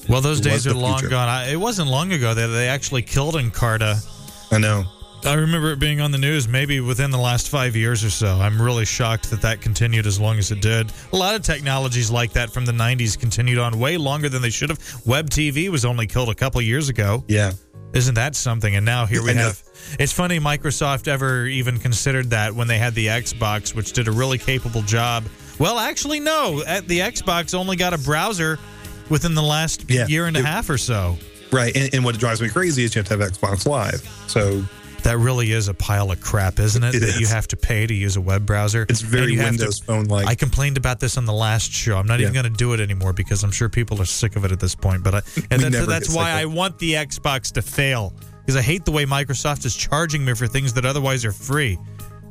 Well, those It days are long future. gone. I, it wasn't long ago that they actually killed Encarta. I know. I remember it being on the news maybe within the last five years or so. I'm really shocked that that continued as long as it did. A lot of technologies like that from the 90s continued on way longer than they should have. Web TV was only killed a couple years ago. Yeah. Isn't that something? And now here we have. It's funny Microsoft ever even considered that when they had the Xbox, which did a really capable job. Well, actually, no. The Xbox only got a browser within the last Yeah. year and a half or so. Right. And, and what drives me crazy is you have to have Xbox Live. So That really is a pile of crap, isn't it? It that is. you have to pay to use a web browser. it's very to- Windows Phone like. I complained about this on the last show. I'm not even going to do it anymore because I'm sure people are sick of it at this point. But I, and that's why I want the Xbox to fail because I hate the way Microsoft is charging me for things that otherwise are free.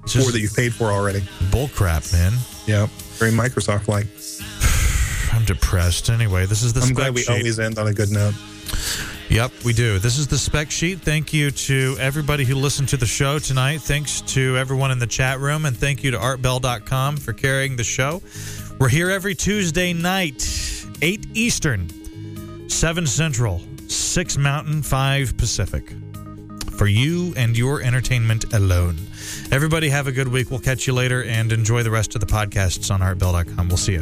It's or that you've paid for already. bull crap, man. Yeah. Very Microsoft like. I'm depressed. Anyway, this is the I'm glad we sheet. always end on a good note. Yep, we do. This is the spec sheet. Thank you to everybody who listened to the show tonight. Thanks to everyone in the chat room, and thank you to artbell.com for carrying the show. We're here every Tuesday night, 8 Eastern, 7 Central, 6 Mountain, 5 Pacific. For you and your entertainment alone. Everybody have a good week. We'll catch you later and enjoy the rest of the podcasts on artbell.com. We'll see you.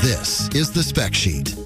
This is the Spec Sheet.